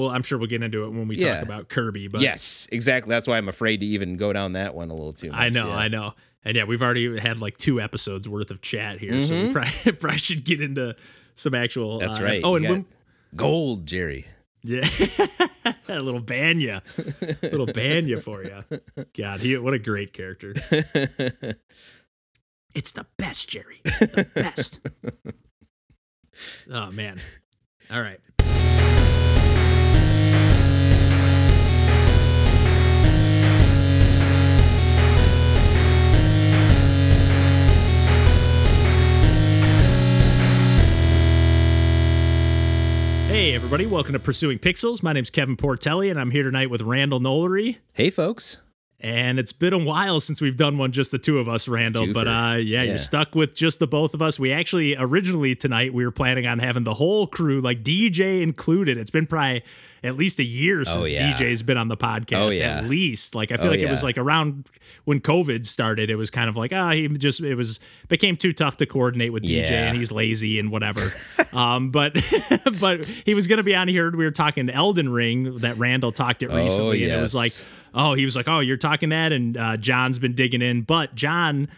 well, I'm sure we'll get into it when we Yeah. talk about Kirby. But yes, exactly. That's why I'm afraid to even go down that one a little too much. I know, yeah. I know. And yeah, we've already had like two episodes worth of chat here, so we probably, probably should get into some actual. Mm-hmm. That's uh, right. Oh, You and when, gold, Jerry. yeah, a little Bania, little Bania for you. God, he what a great character. It's the best, Jerry. The best. oh man. All right. Hey everybody, welcome to Pursuing Pixels. My name's Kevin Portelli and I'm here tonight with Randall Nolery. Hey, folks. And it's been a while since we've done one just the two of us, Randall. Twofer. But uh, yeah, Yeah. you're stuck with just the both of us. We actually originally tonight we were planning on having the whole crew, like DJ included. It's been probably at least a year since Oh, yeah. DJ's been on the podcast. Oh, yeah. At least, like I feel Oh, like it was like around when COVID started. It was kind of like ah, he just it was became too tough to coordinate with DJ, and he's lazy and whatever. um, but but he was gonna be on here. We were talking Elden Ring that Randall talked it Oh, recently, and it was like yes. Oh, he was like, oh, you're talking that, and uh, John's been digging in, but John.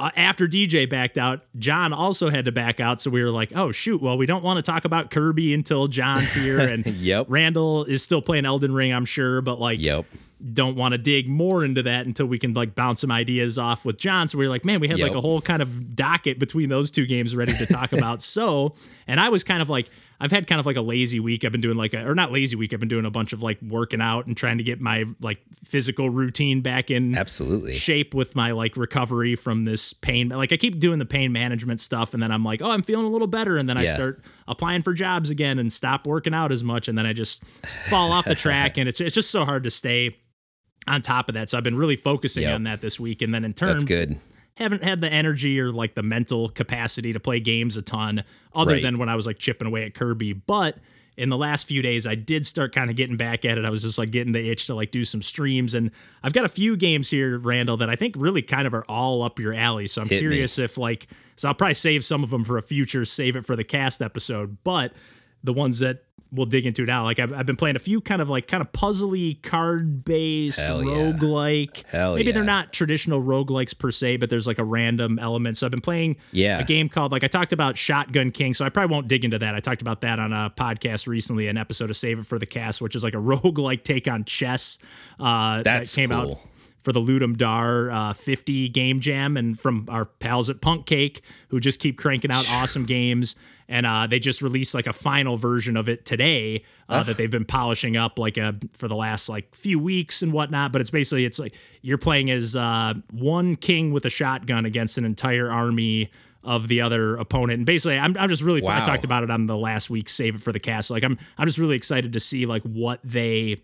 Uh, after DJ backed out, John also had to back out. So we were like, oh, shoot. Well, we don't want to talk about Kirby until John's here. And Yep. Randall is still playing Elden Ring, I'm sure, but like, Yep. don't want to dig more into that until we can like bounce some ideas off with John. So we were like, man, we had like a whole kind of docket between those two games ready to talk about. So, and I was kind of like, I've had kind of like a lazy week. I've been doing like a, or not lazy week. I've been doing a bunch of like working out and trying to get my like physical routine back in Absolutely. shape with my like recovery from this pain. Like I keep doing the pain management stuff and then I'm like, oh, I'm feeling a little better. And then I start applying for jobs again and stop working out as much. And then I just fall off the track. And it's, it's just so hard to stay on top of that. So I've been really focusing Yep. on that this week. And then in turn, That's good. Haven't had the energy or like the mental capacity to play games a ton other Right. than when I was like chipping away at Kirby. But in the last few days, I did start kind of getting back at it. I was just like getting the itch to like do some streams. And I've got a few games here, Randall, that I think really kind of are all up your alley. So I'm Hit me. curious if like, so I'll probably save some of them for a future, save it for the cast episode. But the ones that we'll dig into it now, like I've, I've been playing a few kind of like kind of puzzly card based Hell yeah. roguelike. Hell Maybe they're not traditional roguelikes per se, but there's like a random element. So I've been playing Yeah. a game called like I talked about Shotgun King. So I probably won't dig into that. I talked about that on a podcast recently, an episode of Save It for the Cast, which is like a roguelike take on chess. Uh, That's that came out for the Ludum Dare uh, 50 game jam and from our pals at Punk Cake who just keep cranking out awesome games. And uh, they just released like a final version of it today uh, that they've been polishing up like a, for the last like few weeks and whatnot. But it's basically it's like you're playing as uh, one king with a shotgun against an entire army of the other opponent. And basically, I'm, I'm just really I talked about it on the last week's Save It for the Cast. Like I'm I'm just really excited to see like what they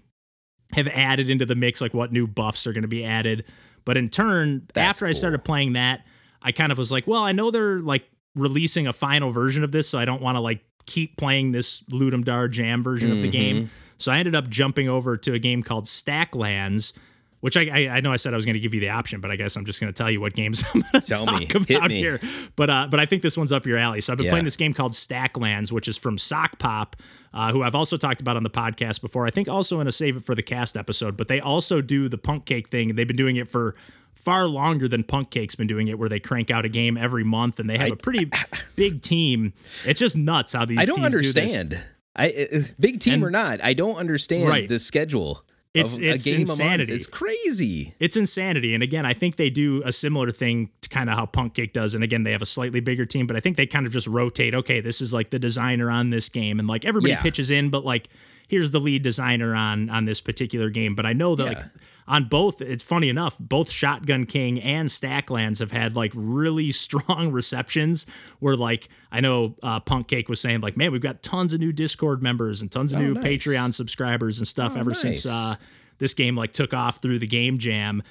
have added into the mix, like what new buffs are going to be added. But in turn, That's after I started playing that, I kind of was like, well, I know they're like releasing a final version of this, so I don't want to like keep playing this Ludum Dare Jam version of the game. Mm-hmm. So I ended up jumping over to a game called Stacklands. Which I, I I know I said I was going to give you the option, but I guess I'm just going to tell you what games I'm going to Tell talk me. About me. here. But uh, but I think this one's up your alley. So I've been Yeah. playing this game called Stacklands, which is from Sokpop, uh, who I've also talked about on the podcast before. I think also in a Save It for the Cast episode. But they also do the Punk Cake thing. They've been doing it for far longer than Punk Cake's been doing it, where they crank out a game every month, and they have a pretty big team. It's just nuts how these I don't teams do understand. I uh, big team And- or not, I don't understand Right. the schedule. It's- it's insanity. It's crazy. It's insanity. And again, I think they do a similar thing to kind of how Punk Cake does. And again, they have a slightly bigger team, but I think they kind of just rotate. Okay, this is like the designer on this game, and like everybody Yeah. pitches in, but like here's the lead designer on on this particular game. But I know that like Yeah. On both, it's funny enough, both Shotgun King and Stacklands have had like really strong receptions. Where like I know uh, Punk Cake was saying like, man, we've got tons of new Discord members and tons of new Oh, nice. Patreon subscribers and stuff Oh, ever since. Uh, this game like took off through the game jam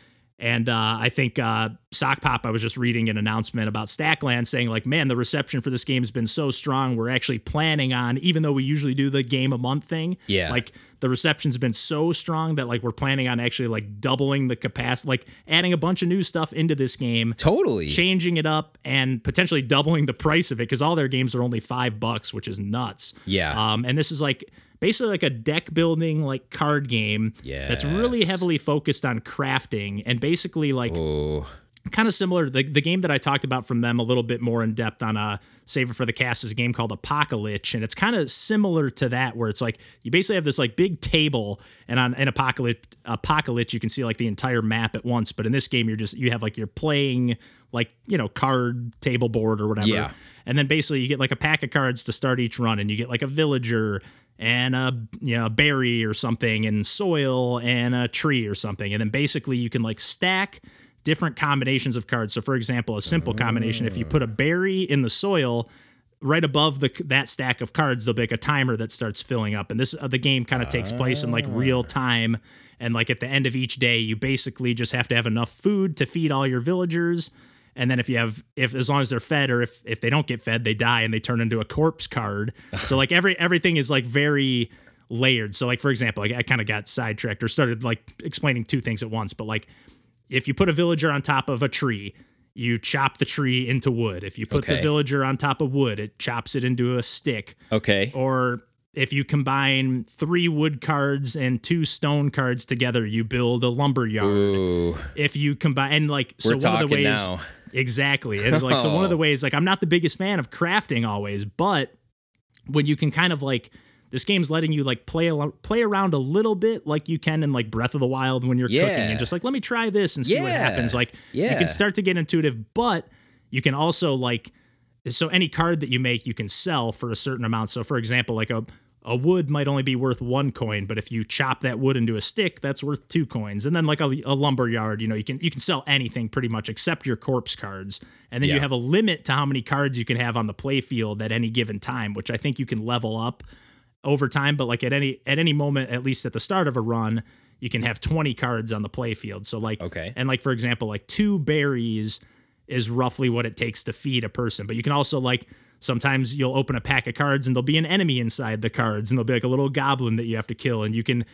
and uh, I think uh, Sokpop, I was just reading an announcement about Stackland saying, like, man, the reception for this game has been so strong. We're actually planning on, even though we usually do the game a month thing, Yeah. like the reception's been so strong that like we're planning on actually like doubling the capacity, like adding a bunch of new stuff into this game, Totally. changing it up, and potentially doubling the price of it because all their games are only five bucks, which is nuts. Yeah. Um, and this is like basically like a deck building like card game that's really heavily focused on crafting and basically like kind of similar the, the game that i talked about from them a little bit more in depth on uh Saver for the cast is a game called apocalypse and it's kind of similar to that where it's like you basically have this like big table and on in apocalypse apocalypse you can see like the entire map at once but in this game you're just you have like you're playing like you know card table board or whatever. Yeah. and then basically you get like a pack of cards to start each run and you get like a villager and a you know a berry or something and soil and a tree or something. And then basically you can like stack different combinations of cards. So for example a simple combination if you put a berry in the soil right above the that stack of cards there'll be like a timer that starts filling up. And this uh, the game kind of takes place in like real time. And like at the end of each day you basically just have to have enough food to feed all your villagers and then if you have if as long as they're fed or if if they don't get fed they die and they turn into a corpse card. So like every everything is like very layered. So like for example like i kind of got sidetracked or started like explaining two things at once but like if you put a villager on top of a tree you chop the tree into wood. If you put the villager on top of wood it chops it into a stick. Okay. or if you combine three wood cards and two stone cards together you build a lumber yard. Ooh, if you combine and like so we're one of the ways now. exactly. And like so one of the ways like i'm not the biggest fan of crafting always but when you can kind of like this game's letting you like play play around a little bit like you can in like breath of the wild when you're cooking and just like let me try this and see what happens. Like you can start to get intuitive but you can also like so any card that you make you can sell for a certain amount. So for example like a a wood might only be worth one coin but if you chop that wood into a stick that's worth two coins. And then like a, a lumber yard you know you can you can sell anything pretty much except your corpse cards. And then you have a limit to how many cards you can have on the play field at any given time which i think you can level up over time. But like at any at any moment at least at the start of a run you can have 20 cards on the play field so like Okay. and like for example like two berries is roughly what it takes to feed a person. But you can also like sometimes you'll open a pack of cards and there'll be an enemy inside the cards and there'll be like a little goblin that you have to kill and you can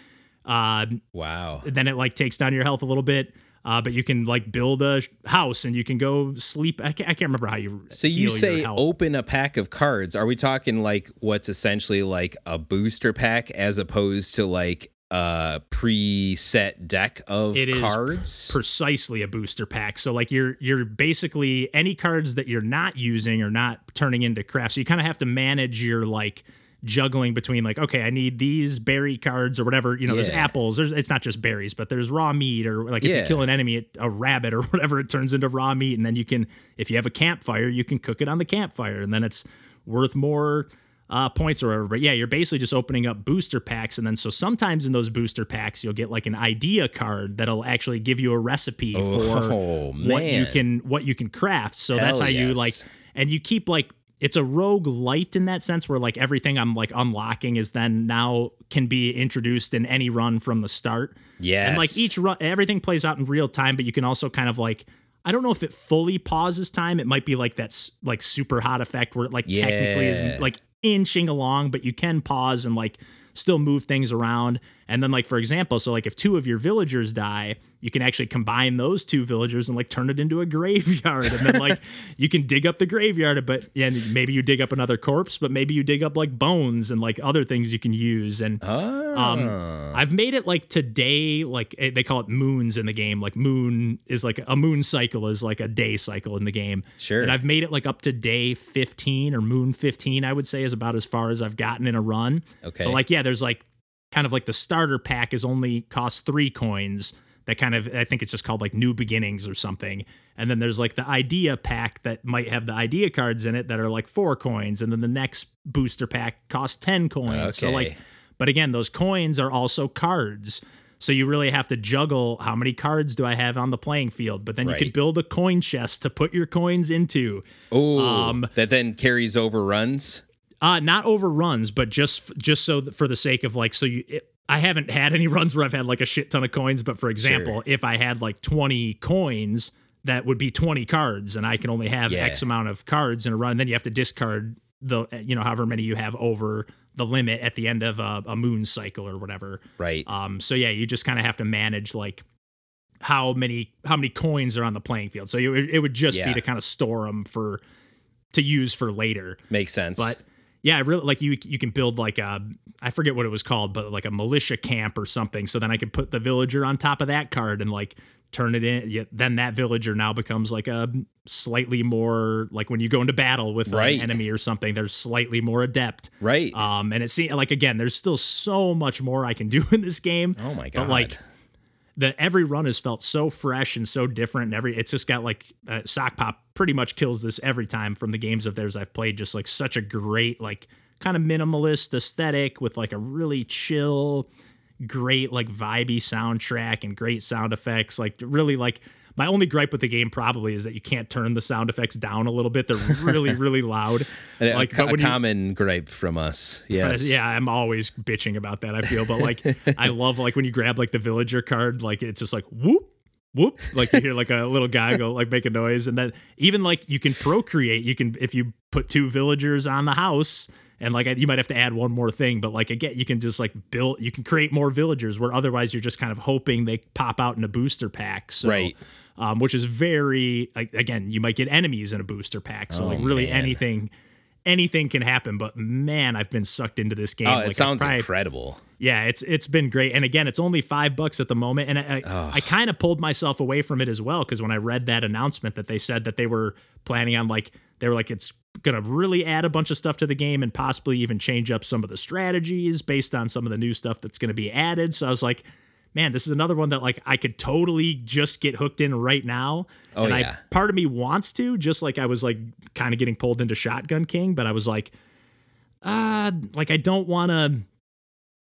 uh Wow. then it like takes down your health a little bit uh, but you can like build a house and you can go sleep. I can't, I can't remember how you. So you say open a pack of cards. Are we talking like what's essentially like a booster pack as opposed to like a preset deck of It is cards? precisely a booster pack. So like you're you're basically any cards that you're not using or not turning into crafts. So you kind of have to manage your like juggling between like okay, I need these berry cards or whatever. You know, there's apples. There's it's not just berries, but there's raw meat or like if you kill an enemy, a rabbit or whatever, it turns into raw meat, and then you can if you have a campfire, you can cook it on the campfire, and then it's worth more uh, points or whatever. But yeah, you're basically just opening up booster packs, and then so sometimes in those booster packs, you'll get like an idea card that'll actually give you a recipe Oh, for what you can what you can craft. So that's how Hell you like, and you keep like. It's a rogue light in that sense where like everything I'm like unlocking is then now can be introduced in any run from the start. Yeah. And like each run everything plays out in real time, but you can also kind of like I don't know if it fully pauses time. It might be like that's like Superhot effect where it like technically is like inching along, but you can pause and like still move things around. And then like for example, so like if two of your villagers die, you can actually combine those two villagers and like turn it into a graveyard. And then like you can dig up the graveyard, but and maybe you dig up another corpse, but maybe you dig up like bones and like other things you can use. And um, Ah. I've made it like today, like eh, they call it moons in the game. Like moon is like a moon cycle is like a day cycle in the game. Sure. And I've made it like up to day 15 or moon 15, I would say is about as far as I've gotten in a run. Okay. But like, yeah, there's like kind of like the starter pack is only costs three coins. That kind of, I think it's just called like new beginnings or something. And then there's like the idea pack that might have the idea cards in it that are like four coins. And then the next booster pack costs 10 coins. Okay. So like, but again, those coins are also cards. So you really have to juggle how many cards do I have on the playing field? But then you Right. could build a coin chest to put your coins into. Oh, um, that then carries over runs. Uh not overruns, but just just so for the sake of like so you it, I haven't had any runs where I've had like a shit ton of coins, but for example, Sure. if I had like 20 coins, that would be 20 cards and I can only have Yeah. X amount of cards in a run and then you have to discard the you know however many you have over the limit at the end of a, a moon cycle or whatever. Right. Um, so yeah, you just kind of have to manage like how many how many coins are on the playing field. So you, it would just Yeah. be to kind of store them for to use for later. Makes sense. But yeah, I really like you. You can build like a, I forget what it was called, but like a militia camp or something. So then I could put the villager on top of that card and like turn it in. Yeah, then that villager now becomes like a slightly more like when you go into battle with Right. an enemy or something, they're slightly more adept. Right. Um, and it seems like again, there's still so much more I can do in this game. oh my god. But like the every run has felt so fresh and so different and every it's just got like uh, Sokpop pretty much kills this every time from the games of theirs i've played just like such a great like kind of minimalist aesthetic with like a really chill great like vibey soundtrack and great sound effects like really like my only gripe with the game probably is that you can't turn the sound effects down a little bit they're really really loud like a, a when you- common gripe from us. Yes. yeah, I'm always bitching about that. I feel, but like, I love like when you grab like the villager card, like it's just like whoop, whoop, like you hear like a little guy go like make a noise, and then even like you can procreate. You can if you put two villagers on the house, and like you might have to add one more thing, but like again, you can just like build, you can create more villagers where otherwise you're just kind of hoping they pop out in a booster pack. So, Right. Um, which is very like again, you might get enemies in a booster pack. So Oh, like really man. anything. Anything can happen, but man, I've been sucked into this game. Oh, it I've sounds probably- incredible. yeah, it's it's been great, and again, it's only five bucks at the moment, and I I, I kind of pulled myself away from it as well because when I read that announcement that they said that they were planning on like they were like it's gonna really add a bunch of stuff to the game and possibly even change up some of the strategies based on some of the new stuff that's gonna be added. So I was like, man, this is another one that like I could totally just get hooked in right now. Oh, and yeah. I part of me wants to, just like I was like kind of getting pulled into Shotgun King, but I was like, uh, like I don't want to.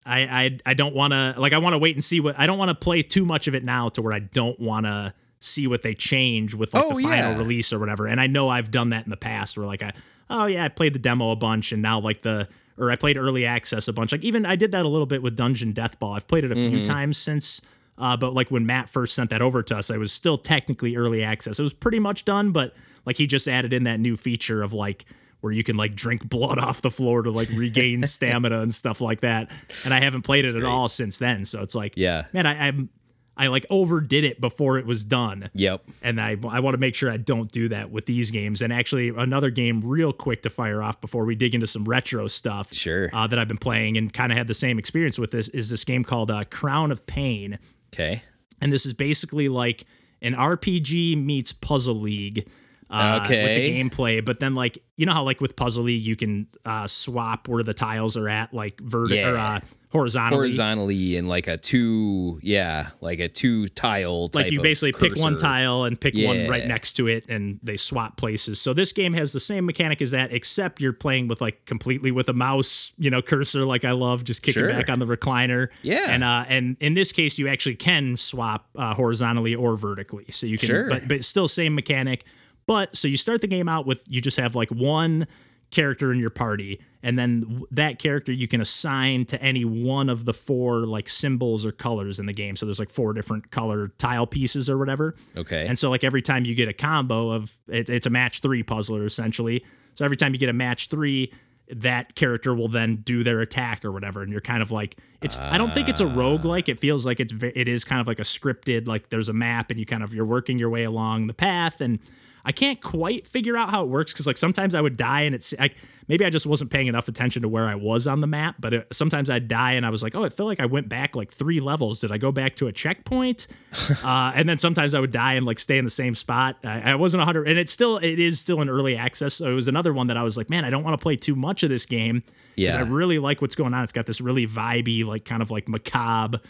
I, I I don't want to like I want to wait and see what I don't want to play too much of it now to where I don't want to see what they change with like Oh, the final yeah. release or whatever. And I know I've done that in the past where like I oh yeah I played the demo a bunch and now like the or I played early access a bunch. Like even I did that a little bit with Dungeon Death Ball. I've played it a Mm-hmm. few times since. Uh, but like when Matt first sent that over to us, I was still technically early access. It was pretty much done, but like he just added in that new feature of like where you can like drink blood off the floor to like regain stamina and stuff like that. And I haven't played it at all since then. So it's like, Yeah. man, I, I'm I like overdid it before it was done. Yep. And I, I want to make sure I don't do that with these games. And actually, another game, real quick to fire off before we dig into some retro stuff Sure. uh, that I've been playing and kind of had the same experience with this, is this game called uh, Crown of Pain. Okay. And this is basically like an RPG meets Puzzle League. Uh, With Okay. the gameplay, but then like you know how like with Puzzle League you can uh, swap where the tiles are at, like verti- or uh, horizontally. Horizontally in like a two, yeah, like a two tile. like you basically pick one tile and pick one right next to it and they swap places so this game has the same mechanic as that except you're playing with like completely with a mouse you know cursor like i love just kicking Sure. back on the recliner Yeah. and uh and in this case you actually can swap uh, horizontally or vertically so you can Sure. but but still same mechanic but so you start the game out with you just have like one character in your party and then that character you can assign to any one of the four like symbols or colors in the game. So there's like four different color tile pieces or whatever. Okay. and so like every time you get a combo of it, it's a match three puzzler essentially. So every time you get a match three that character will then do their attack or whatever and you're kind of like it's i don't think it's a ah. rogue like it feels like it's it is kind of like a scripted like there's a map and you kind of you're working your way along the path and I can't quite figure out how it works because like sometimes I would die and it's like maybe I just wasn't paying enough attention to where I was on the map. But it, sometimes I'd die and I was like, oh, it felt like I went back like three levels. Did I go back to a checkpoint? uh, and then sometimes I would die and like stay in the same spot. I, I wasn't a hundred, and it's still it is still an early access. So it was another one that I was like, man, I don't want to play too much of this game because Yeah. I really like what's going on. It's got this really vibey, like kind of like macabre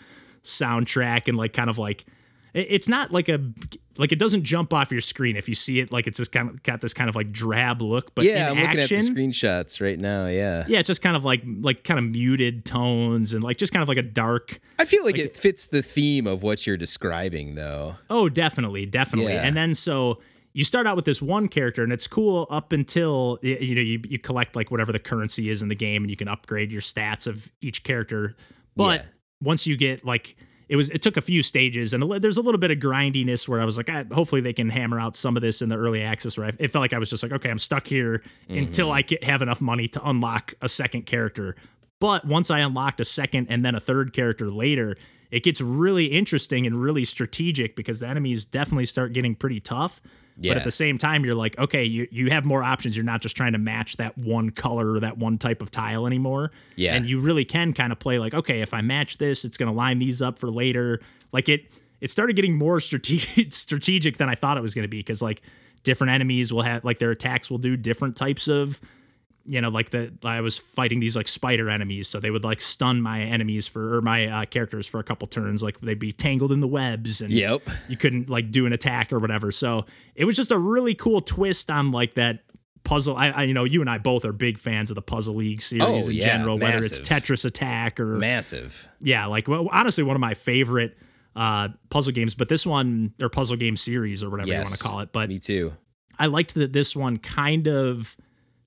soundtrack and like kind of like it's not like a like it doesn't jump off your screen if you see it like it's just kind of got this kind of like drab look but yeah, in I'm looking at the screenshots right now. Yeah. yeah it's just kind of like like kind of muted tones and like just kind of like a dark I feel like, it fits the theme of what you're describing, though. Oh, definitely, definitely. Yeah. And then so you start out with this one character, and it's cool up until you know you, you collect like whatever the currency is in the game, and you can upgrade your stats of each character. But Yeah. once you get like it was, it took a few stages, and there's a little bit of grindiness where I was like, ah, hopefully they can hammer out some of this in the early access. Where I, it felt like I was just like, okay, I'm stuck here until I get, have enough money to unlock a second character. But once I unlocked a second and then a third character later, it gets really interesting and really strategic because the enemies definitely start getting pretty tough. But at the same time, you're like, okay, you, you have more options. You're not just trying to match that one color or that one type of tile anymore. Yeah. And you really can kind of play like, okay, if I match this, it's going to line these up for later. Like it, it started getting more strategic, strategic than I thought it was going to be because like different enemies will have like their attacks will do different types of you know, like the I was fighting these like spider enemies, so they would like stun my enemies for or my uh, characters for a couple turns. Like they'd be tangled in the webs, and Yep. you couldn't like do an attack or whatever. So it was just a really cool twist on like that puzzle. I, I you know, you and I both are big fans of the Puzzle League series Oh, in yeah, general, whether it's. Tetris Attack or Massive. yeah, like well, honestly, one of my favorite uh, puzzle games. But this one or puzzle game series or whatever you want to call it, but Me too. I liked that this one kind of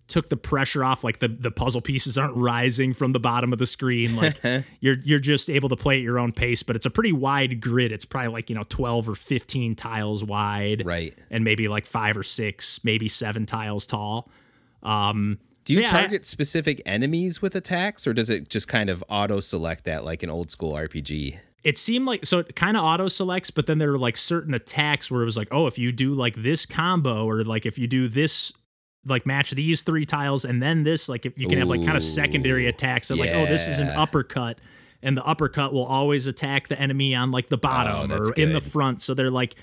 took the pressure off like the the puzzle pieces aren't rising from the bottom of the screen like you're you're just able to play at your own pace but it's a pretty wide grid it's probably like you know 12 or 15 tiles wide Right. and maybe like 5 or 6 maybe 7 tiles tall um, Do you So, yeah, I- target specific enemies with attacks, or does it just kind of auto select that like an old school RPG? it seemed like so it kind of auto selects but then there were like certain attacks where it was like oh if you do like this combo or like if you do this like match these three tiles and then this like if you can have like kind of secondary Ooh, attacks that like oh this is an yeah. uppercut and the uppercut will always attack the enemy on like the bottom Oh, or in the front so they're like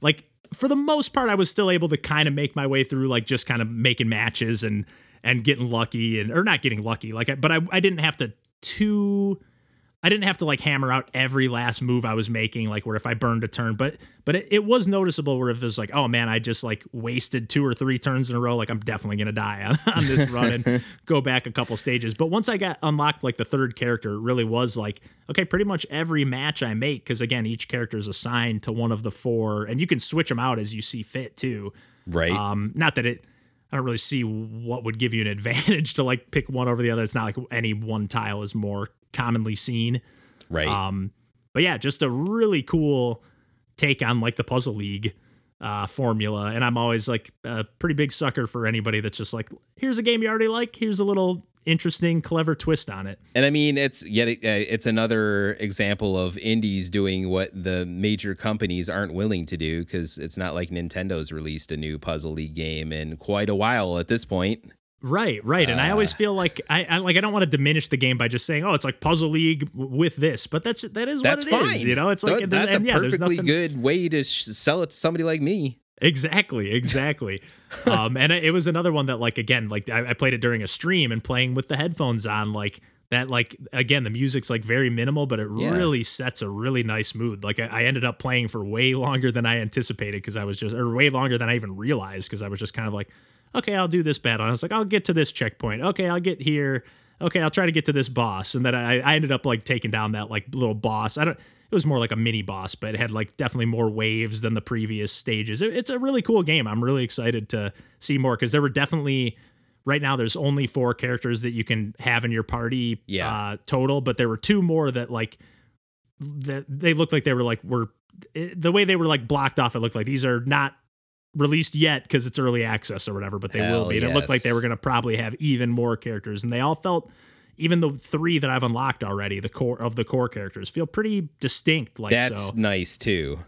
like for the most part I was still able to kind of make my way through like just kind of making matches and and getting lucky and or not getting lucky like I, but I, I didn't have to too I didn't have to like hammer out every last move I was making, like where if I burned a turn, but but it, it was noticeable where if it was like, oh man, I just like wasted two or three turns in a row, like I'm definitely gonna die on, on this run and go back a couple stages. But once I got unlocked like the third character, it really was like, okay, pretty much every match I make, because again, each character is assigned to one of the four, and you can switch them out as you see fit too. Right. Um, not that it, I don't really see what would give you an advantage to like pick one over the other. It's not like any one tile is more commonly seen. right. Um, but yeah, just a really cool take on like the puzzle league uh, formula. And I'm always like a pretty big sucker for anybody that's just like, here's a game you already like. Here's a little interesting, clever twist on it. And I mean, it's yet uh, it's another example of indies doing what the major companies aren't willing to do because it's not like Nintendo's released a new Puzzle League game in quite a while at this point. Right, right. And I always feel like I, I like I don't want to diminish the game by just saying, "Oh, it's like Puzzle League w- with this," but that's that is That's what it fine. is, You know, it's like Th- that's and a yeah, perfectly nothing- good way to sh- sell it to somebody like me. Exactly, exactly. um, and it was another one that, like, again, like I, I played it during a stream and playing with the headphones on, like that, like again, the music's like very minimal, but it Yeah. really sets a really nice mood. Like I, I ended up playing for way longer than I anticipated because I was just, or way longer than I even realized because I was just kind of like, okay, I'll do this battle. And I was like, I'll get to this checkpoint. Okay, I'll get here. Okay, I'll try to get to this boss, and then I, I ended up like taking down that like little boss. I don't. It was more like a mini boss, but it had like definitely more waves than the previous stages. It- it's a really cool game. I'm really excited to see more because there were definitely right now there's only four characters that you can have in your party Yeah. uh, total, but there were two more that like that they looked like they were like were it- the way they were like blocked off. It looked like these are not released yet because it's early access or whatever, but they will be. And it looked like they were going to probably have even more characters, and they all felt. Even the three that I've unlocked already, the core of the core characters feel pretty distinct. Like That's so, nice too.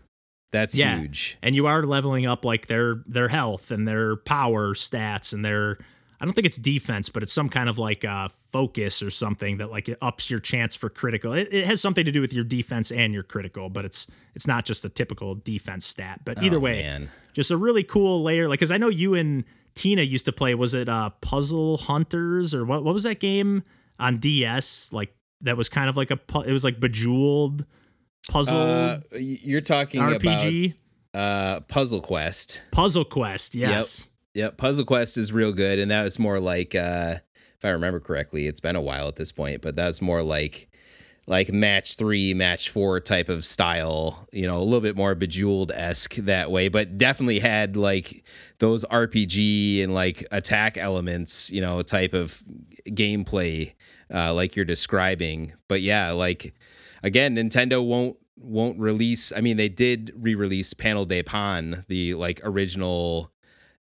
That's Yeah. huge. and you are leveling up like their their health and their power stats and their I don't think it's defense, but it's some kind of like uh, focus or something that like it ups your chance for critical. It, it has something to do with your defense and your critical, but it's it's not just a typical defense stat. But either Oh, way, man. Just a really cool layer. Like, because I know you and Tina used to play. Was it uh, Puzzle Hunters or what? What was that game on DS? Like that was kind of like a. pu- It was like Bejeweled puzzle Uh, you're talking RPG? about uh, Puzzle Quest. Puzzle Quest. Yes. Yep, Puzzle Quest is real good, and that was more like, uh, if I remember correctly, it's been a while at this point, but that's more like like match three, match four type of style. You know, a little bit more bejeweled esque that way, but definitely had like those RPG and like attack elements. You know, type of gameplay uh, like you're describing. But yeah, like again, Nintendo won't won't release. I mean, they did re-release Panel de Pon, the like original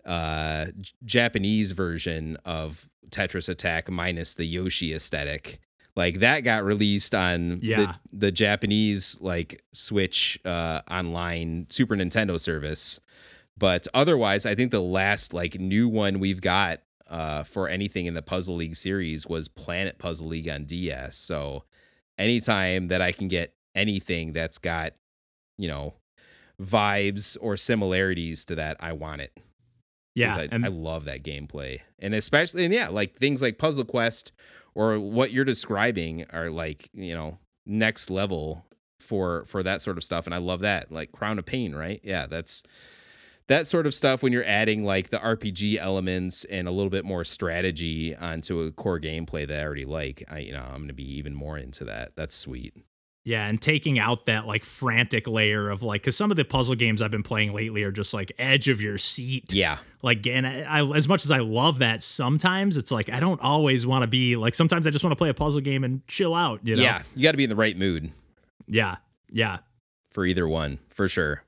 uh Japanese version of Tetris Attack minus the Yoshi aesthetic. Like that got released on Yeah. the, the Japanese like Switch uh online Super Nintendo service. But otherwise, I think the last like new one we've got uh, for anything in the Puzzle League series was Planet Puzzle League on DS. So anytime that I can get anything that's got, you know, vibes or similarities to that, I want it. Yeah, I, and I love that gameplay, and especially and yeah, like things like Puzzle Quest or what you're describing are like you know next level for for that sort of stuff, and I love that. Like Crown of Pain, right? Yeah, that's that sort of stuff when you're adding like the RPG elements and a little bit more strategy onto a core gameplay that I already like. I you know I'm gonna be even more into that. That's sweet. Yeah, and taking out that like frantic layer of like, because some of the puzzle games I've been playing lately are just like edge of your seat. Yeah. Like, and I, I, as much as I love that, sometimes it's like I don't always want to be like. Sometimes I just want to play a puzzle game and chill out. You know? Yeah, you got to be in the right mood Yeah. Yeah. for either one, for sure.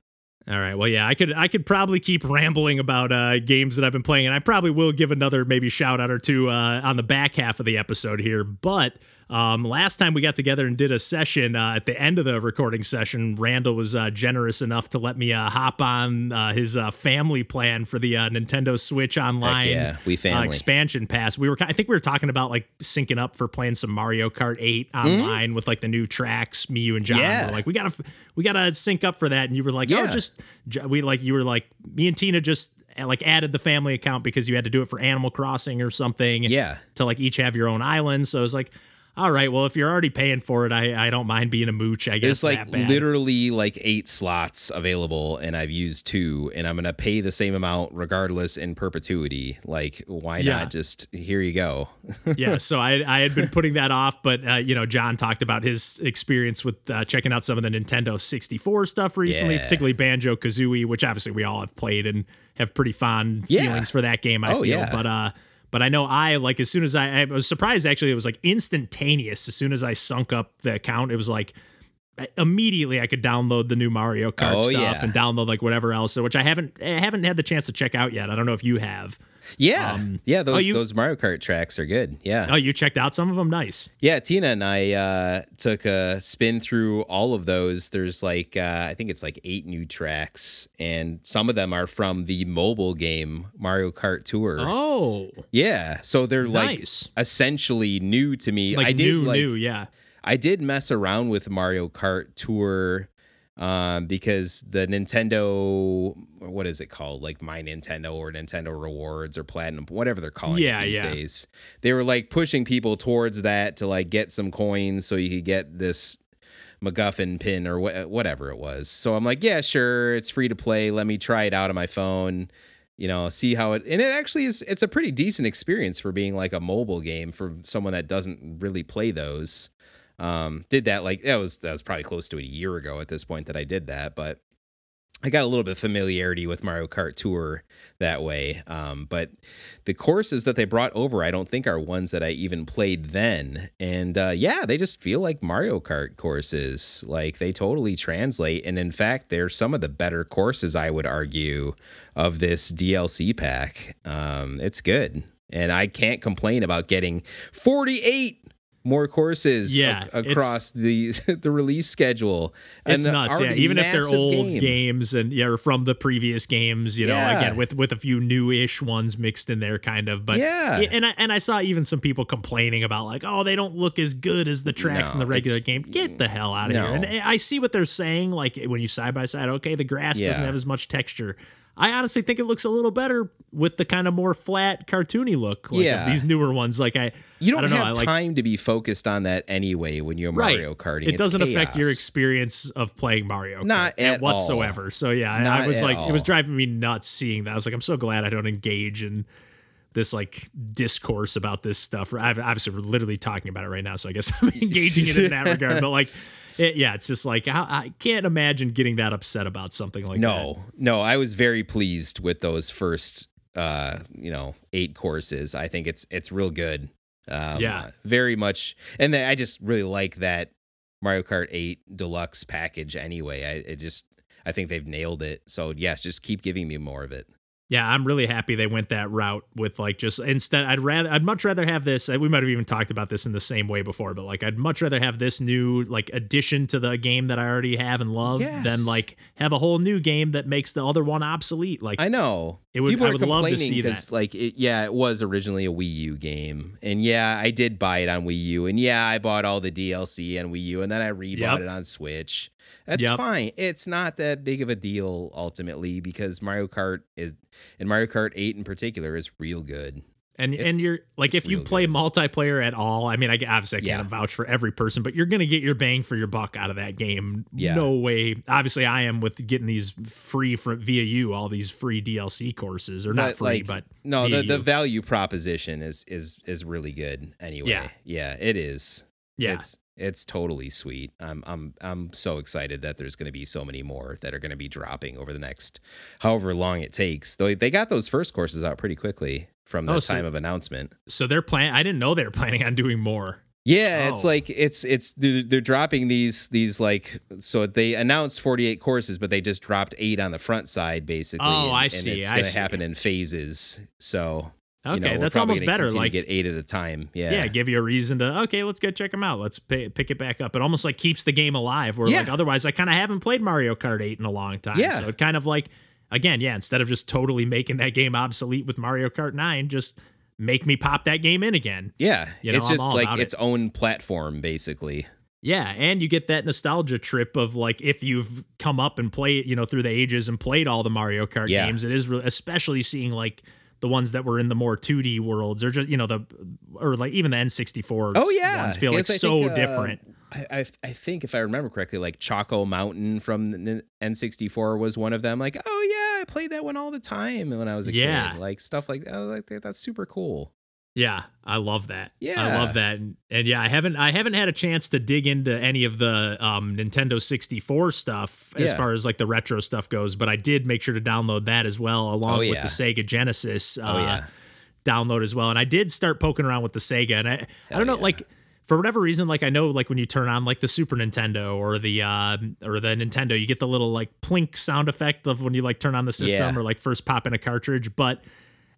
All right. Well, yeah, I could I could probably keep rambling about uh, games that I've been playing, and I probably will give another maybe shout out or two uh, on the back half of the episode here. But um, last time we got together and did a session uh, at the end of the recording session, Randall was uh, generous enough to let me uh, hop on uh, his uh, family plan for the uh, Nintendo Switch Online yeah, we uh, expansion pass. We were, I think we were talking about like syncing up for playing some Mario Kart 8 online with like the new tracks. Me, you, and John. Yeah. were like, we gotta, we gotta sync up for that. And you were like, oh, just we like, you were like, me and Tina just uh, like added the family account because you had to do it for Animal Crossing or something. Yeah. To like each have your own island. So I was like, all right, well, if you're already paying for it, I, I don't mind being a mooch. I guess There's like literally like eight slots available, and I've used two, and I'm gonna pay the same amount regardless in perpetuity. Like, why Yeah. not just here you go? yeah, so I I had been putting that off, but uh, you know, John talked about his experience with uh, checking out some of the Nintendo 64 stuff recently, Yeah. particularly Banjo Kazooie, which obviously we all have played and have pretty fond Yeah. feelings for that game. I Oh, feel, yeah. but uh, but I know I like as soon as I, I was surprised actually, it was like instantaneous. As soon as I sunk up the account, it was like immediately I could download the new Mario Kart Oh, stuff yeah. and download like whatever else, which I haven't I haven't had the chance to check out yet. I don't know if you have. Yeah, yeah. Those oh, you- those Mario Kart tracks are good. Yeah, Oh, you checked out some of them? Nice. yeah. Tina and I uh, took a spin through all of those. There's like uh, I think it's like eight new tracks, and some of them are from the mobile game Mario Kart Tour. Oh, Yeah, so they're like Nice. essentially new to me. like I did new, like new, yeah. I did mess around with Mario Kart Tour um, because the Nintendo, what is it called? Like My Nintendo or Nintendo Rewards or Platinum, whatever they're calling Yeah, it these yeah. days. They were like pushing people towards that to like get some coins so you could get this MacGuffin pin or wha- whatever it was. So I'm like, yeah, sure, it's free to play. Let me try it out on my phone. You know, see how it and it actually is. It's a pretty decent experience for being like a mobile game for someone that doesn't really play those. Um, did that like that was that was probably close to a year ago at this point that I did that, but I got a little bit of familiarity with Mario Kart Tour that way. Um, but the courses that they brought over, I don't think are ones that I even played then. And uh, yeah, they just feel like Mario Kart courses. Like they totally translate. And in fact, they're some of the better courses, I would argue, of this DLC pack. Um, it's good. And I can't complain about getting 48 more courses Yeah, ac- across the the release schedule. It's nuts, yeah. Even if they're old game. games and yeah, or from the previous games, you know, Yeah. again with with a few new-ish ones mixed in there, kind of. But Yeah. and I and I saw even some people complaining about like, oh, they don't look as good as the tracks in the regular game. Get the hell out of No. here! And I see what they're saying. Like when you side by side, okay, the grass doesn't have as much texture. I honestly think it looks a little better with the kind of more flat, cartoony look. Like, Yeah. of these newer ones. Like I, You don't, I don't know. have like time to be focused on that anyway when you're Mario Karting. It It's doesn't affect your experience of playing Mario Kart Not at all. whatsoever. So yeah, I, I was at like, it was driving me nuts seeing that. I was like, I'm so glad I don't engage in this like discourse about this stuff. I've, obviously, we're literally talking about it right now, so I guess I'm engaging it in that regard. But like, it, yeah, it's just like I can't imagine getting that upset about something like that. No, no, I was very pleased with those first, uh, you know, eight courses. I think it's it's real good. Um, Yeah. very much, and then I just really like that Mario Kart Eight Deluxe package. Anyway, I it just I think they've nailed it. So yes, just keep giving me more of it. Yeah, I'm really happy they went that route with like just instead. I'd rather, I'd much rather have this. We might have even talked about this in the same way before, but like I'd much rather have this new like addition to the game that I already have and love Yes. than like have a whole new game that makes the other one obsolete. Like I know. It would- People I would love to see because, that. like, it, yeah, it was originally a Wii U game, and yeah, I did buy it on Wii U, and yeah, I bought all the DLC on Wii U, and then I rebought Yep. it on Switch. That's Yep. fine. It's not that big of a deal ultimately because Mario Kart is, and Mario Kart Eight in particular, is real good. And It's- and you're like if you play multiplayer at all, I mean, I obviously I can't Yeah. vouch for every person, but you're gonna get your bang for your buck out of that game. Yeah. No way. Obviously, I am with getting these free from via you, all these free DLC courses, or not But, free, like, but No, the, the value proposition is is is really good anyway. Yeah. yeah, it is. yeah, It's it's totally sweet. I'm I'm I'm so excited that there's going to be so many more that are going to be dropping over the next however long it takes. Though they got those first courses out pretty quickly from the Oh, so- time of announcement. so they're planning. I didn't know they were planning on doing more. Yeah, it's Oh. like it's it's they're, they're dropping these these like so they announced 48 courses but they just dropped 8 on the front side basically. Oh, and, I and see, it's going to happen in phases. So, Okay, you know, that's almost better. Like get 8 at a time. Yeah. yeah. give you a reason to okay, let's go check them out. Let's pay, pick it back up. It almost like keeps the game alive. Where Yeah. like otherwise, I kind of haven't played Mario Kart Eight in a long time. Yeah. so it kind of like again, yeah, instead of just totally making that game obsolete with Mario Kart Nine, just make me pop that game in again. Yeah, You know, it's I'm just like its own platform basically. Yeah, and you get that nostalgia trip of like if you've come up and played, you know, through the ages and played all the Mario Kart Yeah. games. It is especially seeing like the ones that were in the more 2D worlds, or just you know the or like even the N64. Oh yeah, ones feel like I so think, uh, different. I, I I think if I remember correctly, like Choco Mountain from the N64 was one of them. Like, oh yeah, I played that one all the time when I was a Yeah. kid. Like stuff like that. Like that- that's super cool. Yeah, I love that. Yeah, I love that. And, and yeah, I haven't I haven't had a chance to dig into any of the um, Nintendo 64 stuff as Yeah. far as like the retro stuff goes, but I did make sure to download that as well along Oh, with the Sega Genesis. Uh, Oh yeah, download as well. And I did start poking around with the Sega, and I I don't know yeah. like. For whatever reason, like I know, like when you turn on like the Super Nintendo or the uh, or the Nintendo, you get the little like plink sound effect of when you like turn on the system Yeah. or like first pop in a cartridge. But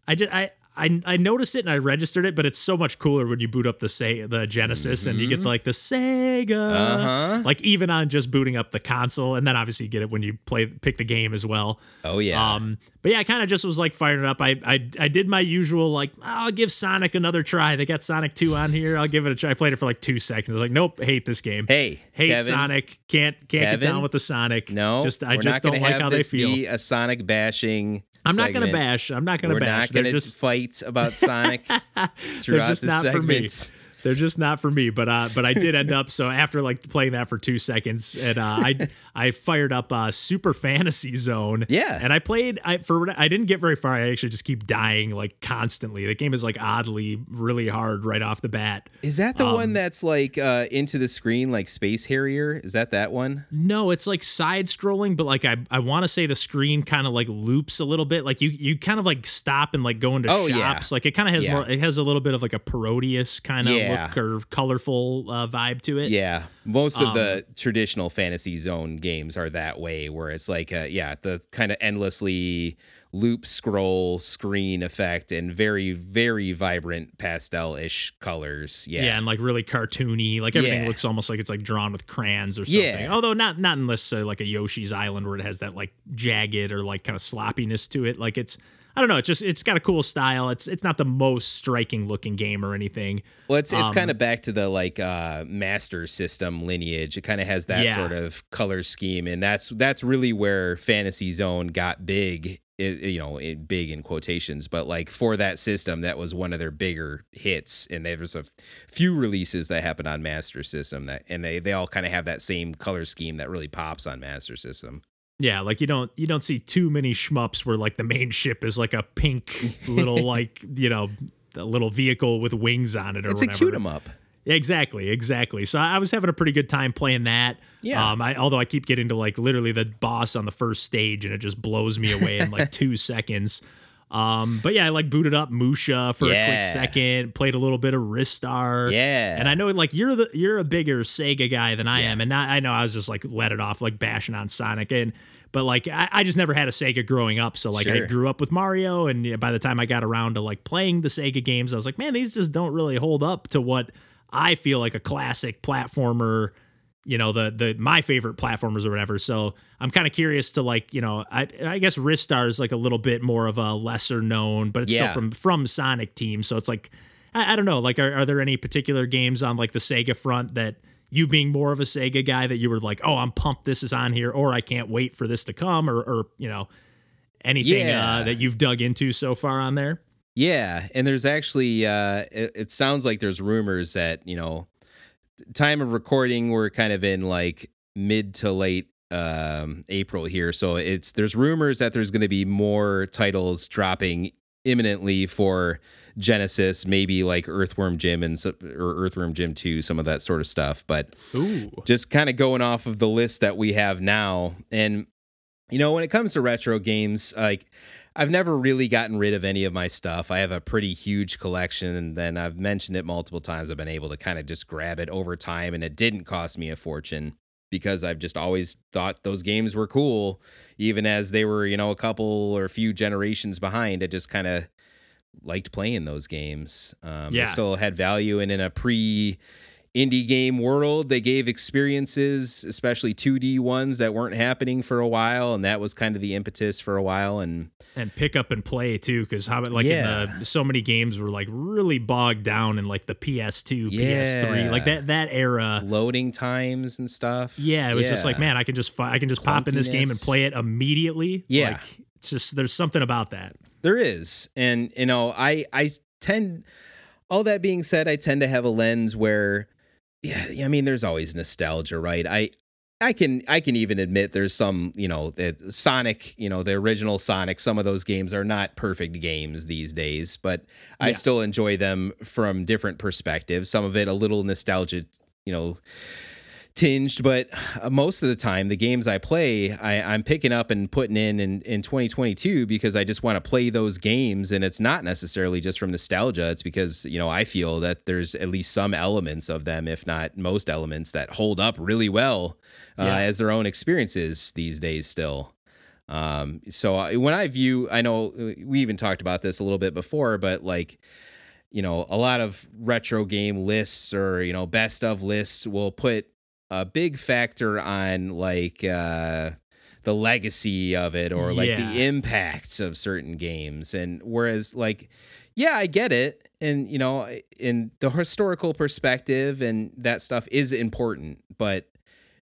I just I I, I noticed it and I registered it, but it's so much cooler when you boot up the say the Genesis and you get like the Sega, Mm-hmm. Uh-huh. like even on just booting up the console, and then obviously you get it when you play pick the game as well. oh yeah. Um, but yeah, I kind of just was like firing it up. I, I I did my usual like I'll give Sonic another try. They got Sonic Two on here. I'll give it a try. I played it for like two seconds. I was like, nope, hate this game. hey, hate Kevin, Sonic. Can't can't get down with the Sonic. No, just I just don't like how they feel. Be a Sonic bashing. I'm not gonna bash. I'm not gonna We're bash. not gonna they're just fight about Sonic they're throughout just the not for me. They're just not for me. But uh, but I did end up so after like playing that for two seconds, and uh, I I fired up uh, Super Fantasy Zone. Yeah. and I played. I for I didn't get very far. I actually just keep dying like constantly. The game is like oddly really hard right off the bat. Is that the Um, one that's like uh, into the screen, like Space Harrier? Is that that one? No, it's like side scrolling, but like I I want to say the screen kind of like loops a little bit. Like you you kind of like stop and like go into Oh, yeah. shops. Like it kind of has Yeah. more. It has a little bit of like a Parodius kind of Yeah. Look or colorful uh, vibe to it. Yeah, most of the Um, traditional fantasy zone games are that way, where it's like, uh, yeah, the kind of endlessly loop scroll screen effect and very, very vibrant pastel-ish colors. Yeah, Yeah, and like really cartoony. Like everything Yeah. looks almost like it's like drawn with crayons or something. Yeah. Although not not unless uh, like a Yoshi's Island where it has that like jagged or like kind of sloppiness to it. Like it's I don't know. It's just it's got a cool style. It's it's not the most striking looking game or anything. Well, it's it's Um, kind of back to the like uh, Master System lineage. It kind of has that Yeah. sort of color scheme, and that's that's really where Fantasy Zone got big. It, you know, it, big in quotations, but like for that system, that was one of their bigger hits. And there was a f- few releases that happened on Master System that, and they they all kind of have that same color scheme that really pops on Master System. Yeah, like you don't you don't see too many shmups where like the main ship is like a pink little like you know a little vehicle with wings on it or It's a whatever. cute 'em up. Exactly, exactly. So I was having a pretty good time playing that. Yeah. Um, I although I keep getting to like literally the boss on the first stage and it just blows me away in like two seconds. Um, but yeah, I like booted up Musha for a quick second, played a little bit of Ristar. Yeah. And I know like you're the you're a bigger Sega guy than I Yeah. am. And not, I know I was just like let it off like bashing on Sonic and but like I, I just never had a Sega growing up. So like I grew up with Mario and yeah, by the time I got around to like playing the Sega games, I was like, man, these just don't really hold up to what I feel like a classic platformer you know the the my favorite platformers or whatever. So I'm kind of curious to like you know I I guess Ristar is like a little bit more of a lesser known, but it's Yeah. still from from Sonic Team. So it's like I, I don't know. Like are, are there any particular games on like the Sega front that you being more of a Sega guy that you were like, oh, I'm pumped this is on here, or I can't wait for this to come, or or you know anything Yeah. uh, that you've dug into so far on there. Yeah, and there's actually uh it, it sounds like there's rumors that, you know, time of recording we're kind of in like mid to late um April here. So it's there's rumors that there's going to be more titles dropping imminently for Genesis, maybe like Earthworm Jim and or Earthworm Jim 2, some of that sort of stuff, but Ooh, just kind of going off of the list that we have now. And you know when it comes to retro games like i've never really gotten rid of any of my stuff. I have a pretty huge collection and then i've mentioned it multiple times. I've been able to kind of just grab it over time and it didn't cost me a fortune because i've just always thought those games were cool even as they were you know a couple or a few generations behind. I just kind of liked playing those games um, Yeah. they still had value and in a pre indie game world. They gave experiences especially 2d ones that weren't happening for a while and that was kind of the impetus for a while and and pick up and play too because how like Yeah. in the so many games were like really bogged down in like the ps2 ps3 like that that era. Loading times and stuff. Yeah it was just like man i can just fi- i can just pop in this game and play it immediately. Yeah. like it's just there's something about that. There is. And you know, I I tend all that being said, I tend to have a lens where yeah, I mean there's always nostalgia, right? I I can I can even admit there's some, you know, Sonic, you know, the original Sonic, some of those games are not perfect games these days, but I still enjoy them from different perspectives. Some of it a little nostalgia, you know, tinged, but uh, most of the time, the games I play, I, I'm picking up and putting in, in in 2022 because I just want to play those games, and it's not necessarily just from nostalgia. It's because you know I feel that there's at least some elements of them, if not most elements, that hold up really well uh, Yeah. as their own experiences these days still. Um, so I, when I view, I know uh, we even talked about this a little bit before, but like you know, a lot of retro game lists or, you know, best of lists will put a big factor on like uh the legacy of it or like Yeah. the impacts of certain games. And whereas like yeah, I get it. And you know, in the historical perspective and that stuff is important, but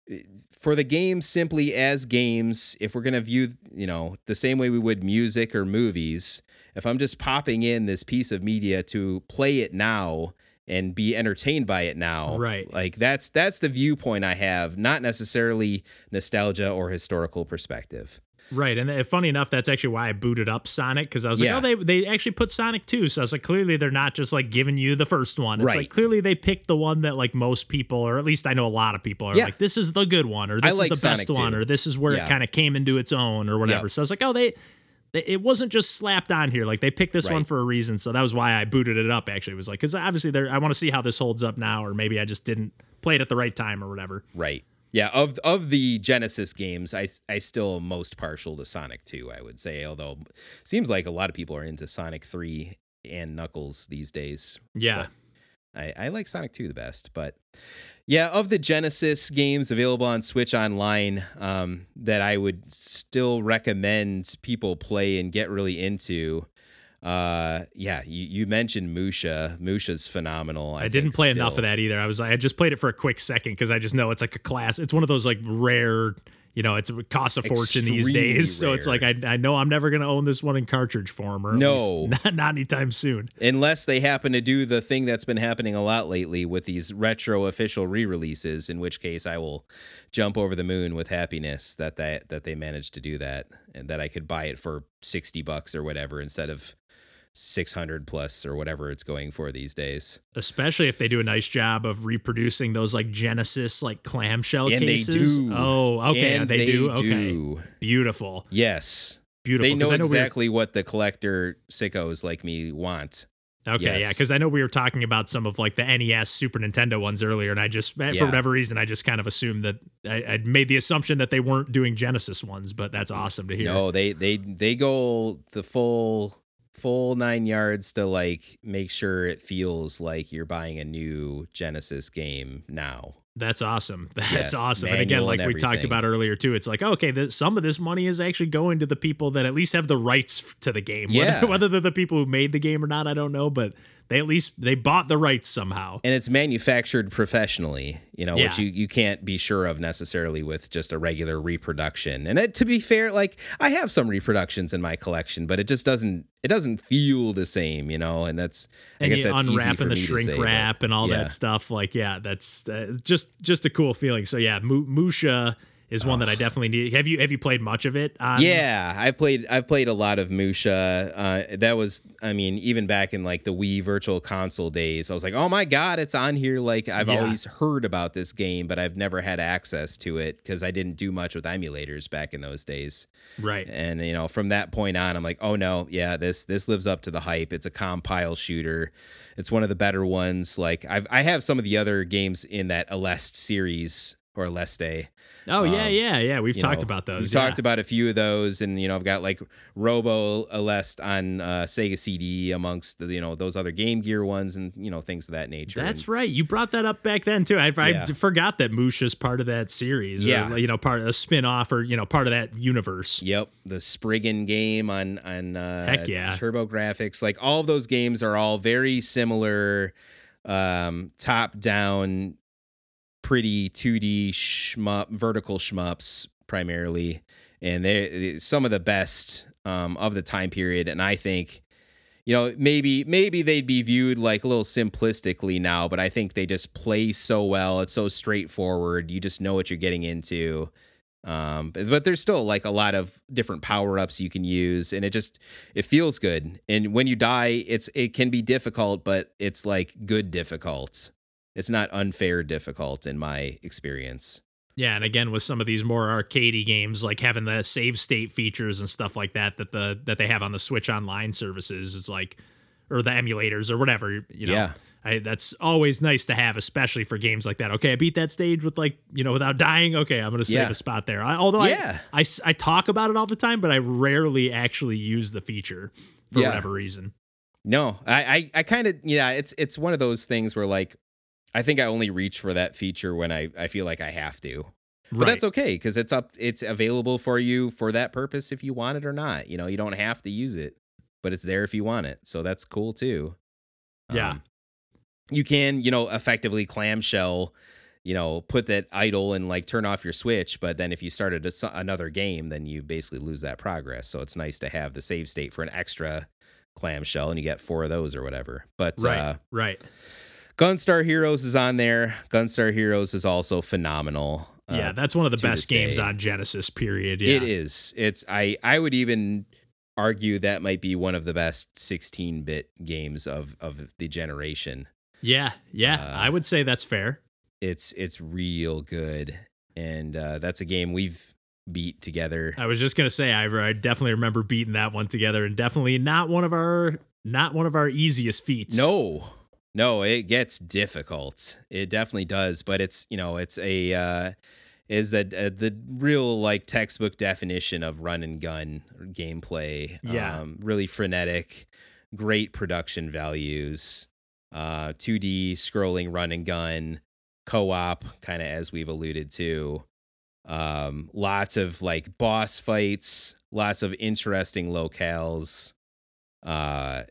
eh, for the games simply as games, if we're going to view, you know, the same way we would music or movies, if I'm just popping in this piece of media to play it now and be entertained by it now, Right. Like that's that's the viewpoint I have, not necessarily nostalgia or historical perspective. right and uh, funny enough that's actually why i booted up sonic because i was like Yeah. oh they, they actually put sonic 2 so i was like clearly they're not just like giving you the first one it's Right. like clearly they picked the one that like most people or at least i know a lot of people are Yeah. like this is the good one or this like is the best Sonic one or this is where Yeah. it kind of came into its own or whatever Yep. so i was like oh they- it wasn't just slapped on here. Like they picked this one for a reason so that was why i booted it up actually. It was like because obviously there i want to see how this holds up now or maybe i just didn't play it at the right time or whatever. Right. Yeah, of of the Genesis games, I I still am most partial to Sonic 2, I would say, although seems like a lot of people are into Sonic 3 and Knuckles these days. yeah I, I like Sonic 2 the best, but yeah, of the Genesis games available on Switch Online, um, that I would still recommend people play and get really into. Uh, yeah, you, you mentioned Musha. Musha's phenomenal. I, didn't think, play enough of that either. I was I just played it for a quick second because I just know it's like a class. It's one of those like rare, you know, it's, it costs a fortune these Extremely days. So it's like. I, I know I'm never gonna own this one in cartridge form or No. not, not anytime soon. Unless they happen to do the thing that's been happening a lot lately with these retro official re-releases, in which case I will jump over the moon with happiness that that, that they managed to do that and that I could buy it for 60 bucks or whatever instead of 600 plus or whatever it's going for these days. Especially if they do a nice job of reproducing those like Genesis like clamshell And they cases. do. Oh, okay, And they, do. Okay, beautiful. Yes. beautiful. They know I we were- exactly what the collector sickos like me want. Okay, Yes. yeah, because I know we were talking about some of like the NES, Super Nintendo ones earlier, and I just eh, for whatever reason I just kind of assumed that I, I'd made the assumption that they weren't doing Genesis ones, but that's awesome to hear. No, they they they go the full full nine yards to like make sure it feels like you're buying a new Genesis game now. That's awesome. That's Yes, awesome. And again, like and we talked about earlier too, it's like okay, the, some of this money is actually going to the people that at least have the rights to the game. Yeah. Whether, whether they're the people who made the game or not, I don't know, but they at least they bought the rights somehow. And it's manufactured professionally, you know, which you, you can't be sure of necessarily with just a regular reproduction. And it, to be fair, like I have some reproductions in my collection, but it just doesn't it doesn't feel the same, you know. And that's I and guess you that's unwrapping the shrink say, but- wrap and all yeah. that stuff. Like, yeah, that's uh, just just a cool feeling. So yeah, Mu- Musha is one that I definitely need. Have you have you played much of it? On, Yeah, I played. I've played a lot of Musha. Uh, that was, I mean, even back in like the Wii Virtual Console days, I was like, oh my god, it's on here. Like I've Yeah. always heard about this game, but I've never had access to it because I didn't do much with emulators back in those days. right. And you know, from that point on, I'm like, oh no, yeah, this this lives up to the hype. It's a compile shooter. It's one of the better ones. Like I've I have some of the other games in that Aleste series or Aleste. Oh yeah, um, yeah, yeah. We've talked know, about those. We've yeah. talked about a few of those, and you know, I've got like Robo Aleste on uh, Sega CD amongst the you know those other Game Gear ones, and you know things of that nature. That's And- right. You brought that up back then too. I, I Yeah. forgot that Musha's part of that series. Yeah. Or, you know, part of a spin off or, you know, part of that universe. Yep, the Spriggan game on on uh, Heck yeah. TurboGrafx. Like all of those games are all very similar, um, top down, pretty 2D shmup, vertical shmups primarily, and they're some of the best um, of the time period. And I think. You know, maybe maybe they'd be viewed like a little simplistically now, but I think they just play so well. It's so straightforward. You just know what you're getting into. Um, but, but there's still like a lot of different power ups you can use, and it just it feels good. And when you die, it's it can be difficult, but it's like good difficult. It's not unfair difficult in my experience. Yeah, and again with some of these more arcadey games, like having the save state features and stuff like that that the that they have on the Switch Online services is like, or the emulators or whatever. You know, Yeah. I, that's always nice to have, especially for games like that. Okay, I beat that stage with like you know without dying. Okay, I'm gonna save Yeah. a spot there. I, although Yeah. I, I I talk about it all the time, but I rarely actually use the feature for Yeah. whatever reason. No, I I, I kind of yeah. It's it's one of those things where like I think I only reach for that feature when I I feel like I have to. But Right. that's okay because it's up. It's available for you for that purpose if you want it or not. You know, you don't have to use it, but it's there if you want it. So that's cool too. Yeah. Um, you can, you know, effectively clamshell, you know, put that idle and like turn off your switch. But then if you started a, another game, then you basically lose that progress. So it's nice to have the save state for an extra clamshell, and you get four of those or whatever. But right, uh, right. Gunstar Heroes is on there. Gunstar Heroes is also phenomenal. Uh, Yeah, that's one of the best games day. on Genesis. Period. Yeah. It is. It's I I would even argue that might be one of the best 16-bit games of of the generation. Yeah, yeah. Uh, I would say that's fair. It's it's real good, and uh, that's a game we've beat together. I was just gonna say I, I definitely remember beating that one together, and definitely not one of our not one of our easiest feats. No, no, it gets difficult. It definitely does, but it's you know it's a uh, is that uh, the real like textbook definition of run and gun gameplay. Yeah. um, really frenetic, great production values. Uh, 2D scrolling run and gun, co-op, kind of as we've alluded to. Um, lots of like boss fights, lots of interesting locales. Uh,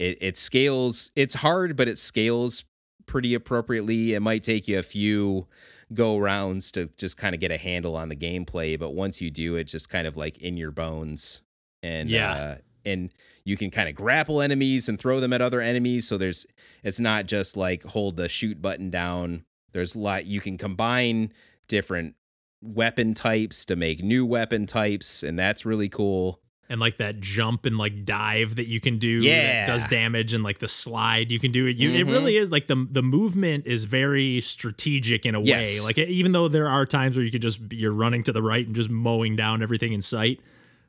it it scales. It's hard, but it scales pretty appropriately. It might take you a few go rounds to just kind of get a handle on the gameplay, but once you do, it's just kind of like in your bones. And Yeah. uh, and you can kind of grapple enemies and throw them at other enemies. So there's it's not just like hold the shoot button down. There's a lot you can combine different weapon types to make new weapon types, and that's really cool. And like that jump and like dive that you can do Yeah. that does damage, and like the slide you can do it. You, It Mhm. really is like the the movement is very strategic in a way. Like even though there are times where you could just you're running to the right and just mowing down everything in sight.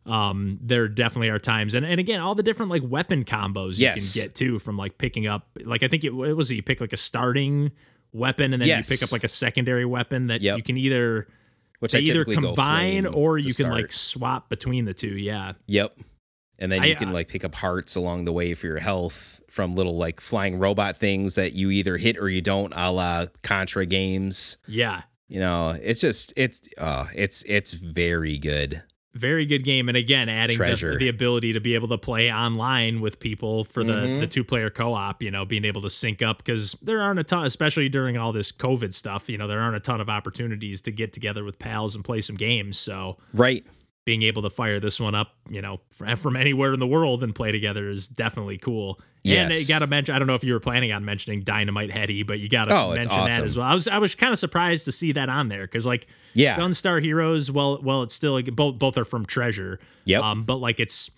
um, there definitely are times, and and again, all the different like weapon combos you Yes. can get too from like picking up, like I think it, it was you pick like a starting weapon, and then Yes. you pick up like a secondary weapon that Yep. you can either Which they I either combine or you can start. like swap between the two. Yeah, Yep. And then I, you can uh, like pick up hearts along the way for your health from little like flying robot things that you either hit or you don't, a la Contra games. yeah. You know, it's just it's uh it's it's very good. Very good game and again adding the, the ability to be able to play online with people for the Mhm. the two player co-op you know being able to sync up because there aren't a ton especially during all this covid stuff you know there aren't a ton of opportunities to get together with pals and play some games so Right. Being able to fire this one up you know from anywhere in the world and play together is definitely cool and Yes. you gotta mention i don't know if you were planning on mentioning Dynamite Headdy but you gotta Oh, it's mention that as well i was i was kind of surprised to see that on there because like Yeah. Gunstar Heroes, well, well, it's still like, both both are from Treasure. Yep. Um, but like it's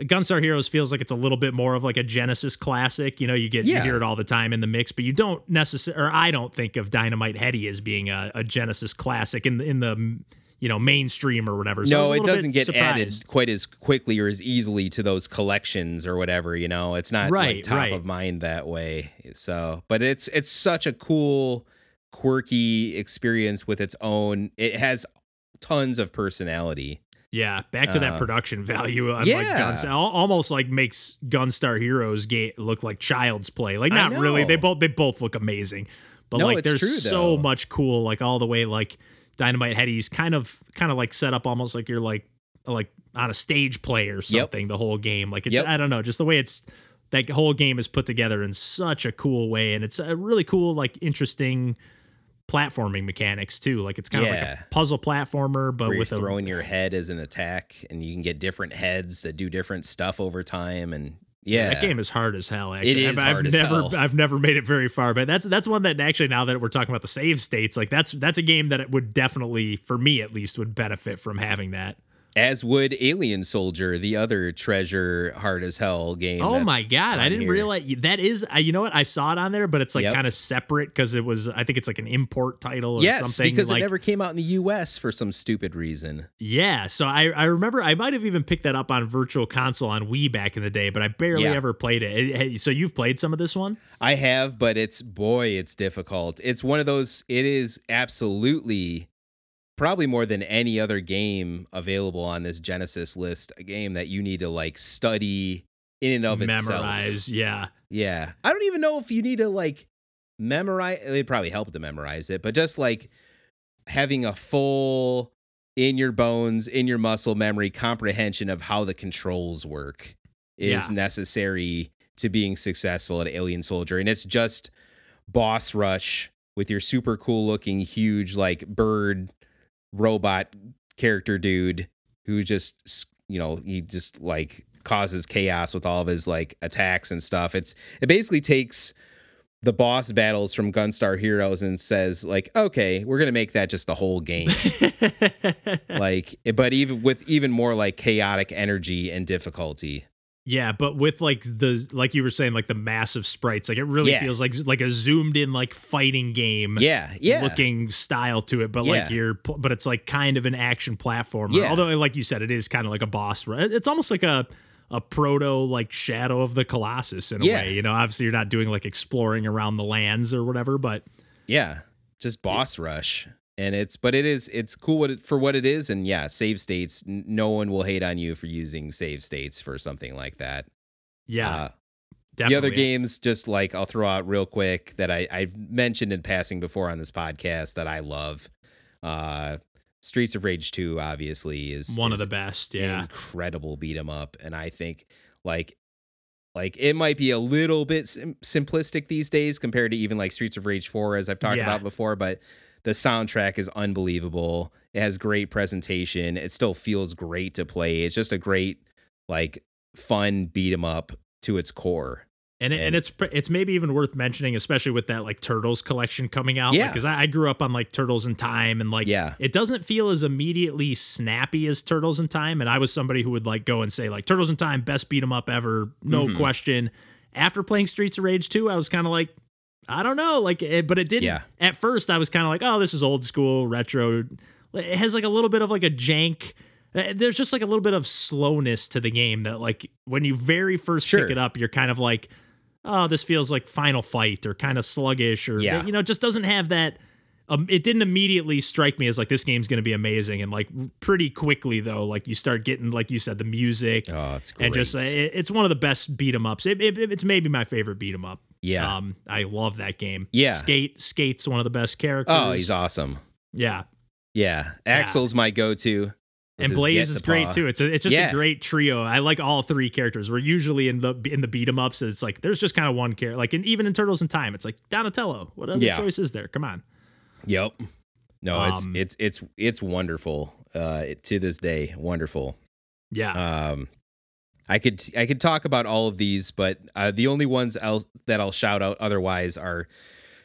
Gunstar Heroes feels like it's a little bit more of like a Genesis classic. You know, you get you hear it all the time in the mix, but you don't necessarily, or I don't think of Dynamite Headdy as being a, a Genesis classic in the in the you know mainstream or whatever. So no, it doesn't get added quite as quickly or as easily to those collections or whatever, you know. It's not Right, like top right. of mind that way. So, but it's it's such a cool quirky experience with its own it has tons of personality. Yeah, back to that Uh, production value on like yeah. Al- almost like makes Gunstar Heroes ga- look like child's play. Like not really. They both they both look amazing, but No, like there's true, so much cool. Like all the way like Dynamite Headdy's kind of kind of like set up almost like you're like like on a stage play or something. The whole game, like it's Yep. I don't know, just the way it's that whole game is put together in such a cool way, and it's a really cool like interesting platforming mechanics too. Like it's kind of like a puzzle platformer, but with a throwing your head as an attack and you can get different heads that do different stuff over time and yeah. That game is hard as hell. Actually, is I've, hard I've as never, hell. I've never made it very far, but that's that's one that actually now that we're talking about the save states, like that's that's a game that it would definitely, for me at least, would benefit from having that. As would Alien Soldier, the other treasure hard as hell game. Oh my god, I didn't here. realize that is. Uh, you know what? I saw it on there, but it's like Yep. kind of separate because it was. I think it's like an import title or Yes, something. because like, it never came out in the U.S. for some stupid reason. Yeah, so I, I remember I might have even picked that up on Virtual Console on Wii back in the day, but I barely Yeah. ever played it. It- So you've played some of this one? I have, but it's boy, it's difficult. It's one of those. It is absolutely, probably more than any other game available on this Genesis list, a game that you need to like study in and of itself. Memorize, yeah. Yeah. I don't even know if you need to like memorize it'd probably help to memorize it, but just like having a full in your bones, in your muscle memory comprehension of how the controls work is Yeah. necessary to being successful at Alien Soldier. And it's just boss rush with your super cool looking huge like bird robot character dude who just you know he just like causes chaos with all of his like attacks and stuff. It's it basically takes the boss battles from gunstar heroes and says like okay we're gonna make that just the whole game. Like eh, but even with even more like chaotic energy and difficulty Yeah, but with like the like you were saying, like the massive sprites, like it really Yeah. feels like like a zoomed in like fighting game. yeah yeah looking style to it, but like you're, but it's like kind of an action platformer. Yeah. Although, like you said, it is kind of like a boss. It's almost like a a proto like Shadow of the Colossus in a Yeah. way. You know, obviously you're not doing like exploring around the lands or whatever, but Yeah, just boss rush, and it's but it is it's cool what it, for what it is, and yeah, save states. n- No one will hate on you for using save states for something like that. yeah, Uh, definitely. the other games, just like I'll throw out real quick that I I've mentioned in passing before on this podcast that I love. Uh, Streets of Rage Two obviously is one of the best. Yeah, incredible beat 'em up, and I think like like it might be a little bit sim- simplistic these days compared to even like Streets of Rage 4 as I've talked Yeah. about before, but the soundtrack is unbelievable. It has great presentation. It still feels great to play. It's just a great like fun beat 'em up to its core. and it, and, and- it's it's maybe even worth mentioning, especially with that like Turtles collection coming out. Yeah. because I, I grew up on like Turtles in Time, and like Yeah. it doesn't feel as immediately snappy as Turtles in Time. And I was somebody who would like go and say like Turtles in Time, best beat 'em up ever, no Mhm. question. After playing Streets of Rage 2, I was kind of like, I don't know, like, it, but it didn't. Yeah. At first, I was kind of like, oh, this is old school retro. It has like a little bit of like a jank uh, there's just like a little bit of slowness to the game that like when you very first Sure. pick it up, you're kind of like, oh, this feels like Final Fight or kind of sluggish or Yeah. you know, just doesn't have that. Um, it didn't immediately strike me as like this game's going to be amazing, and like pretty quickly though, like you start getting like you said the music Oh, it's great. and just uh, it, it's one of the best beat 'em ups. It, it, it's maybe my favorite beat 'em up. Yeah. um, I love that game. Yeah. skate skate's one of the best characters. oh, he's awesome. yeah, Yeah. Axel's my go-to. and Blaze is great paw. too. It's a, it's just Yeah. a great trio. I like all three characters. We're usually in the in the beat 'em ups. It's like there's just kind of one character. Like in, even in Turtles in Time, it's like Donatello. What other Yeah. choice is there? Come on. Yep. No, it's Um, it's it's it's wonderful. Uh, to this day, wonderful. Yeah, Um, I could I could talk about all of these, but uh, the only ones I'll, that I'll shout out otherwise are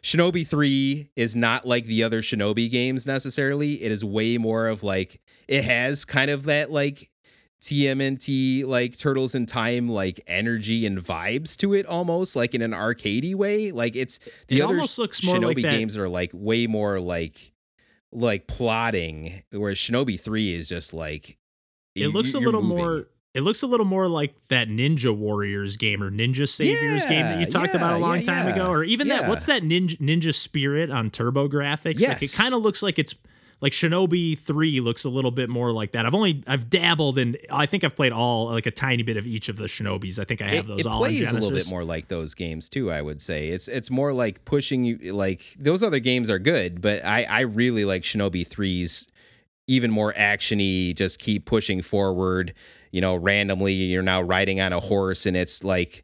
Shinobi Three is not like the other Shinobi games necessarily. It is way more of like it has kind of that like TMNT like Turtles in Time like energy and vibes to it almost like in an arcadey way. Like it's the It other almost looks more Shinobi like that- games are like way more like like plotting, whereas Shinobi Three is just like it looks a little moving. more. It looks a little more like that Ninja Warriors game or Ninja Saviors game that you Yeah, talked about a long yeah, time yeah. ago, or even that. What's that Ninja Ninja Spirit on TurboGrafx? Like it kind of looks like it's like Shinobi Three looks a little bit more like that. I've only I've dabbled in. I think I've played all like a tiny bit of each of the Shinobis. I think I have it, those it all in plays a little bit more like those games too. I would say it's it's more like pushing you. Like those other games are good, but I I really like Shinobi 3's even more actiony. Just keep pushing forward. You know, randomly you're now riding on a horse, and it's like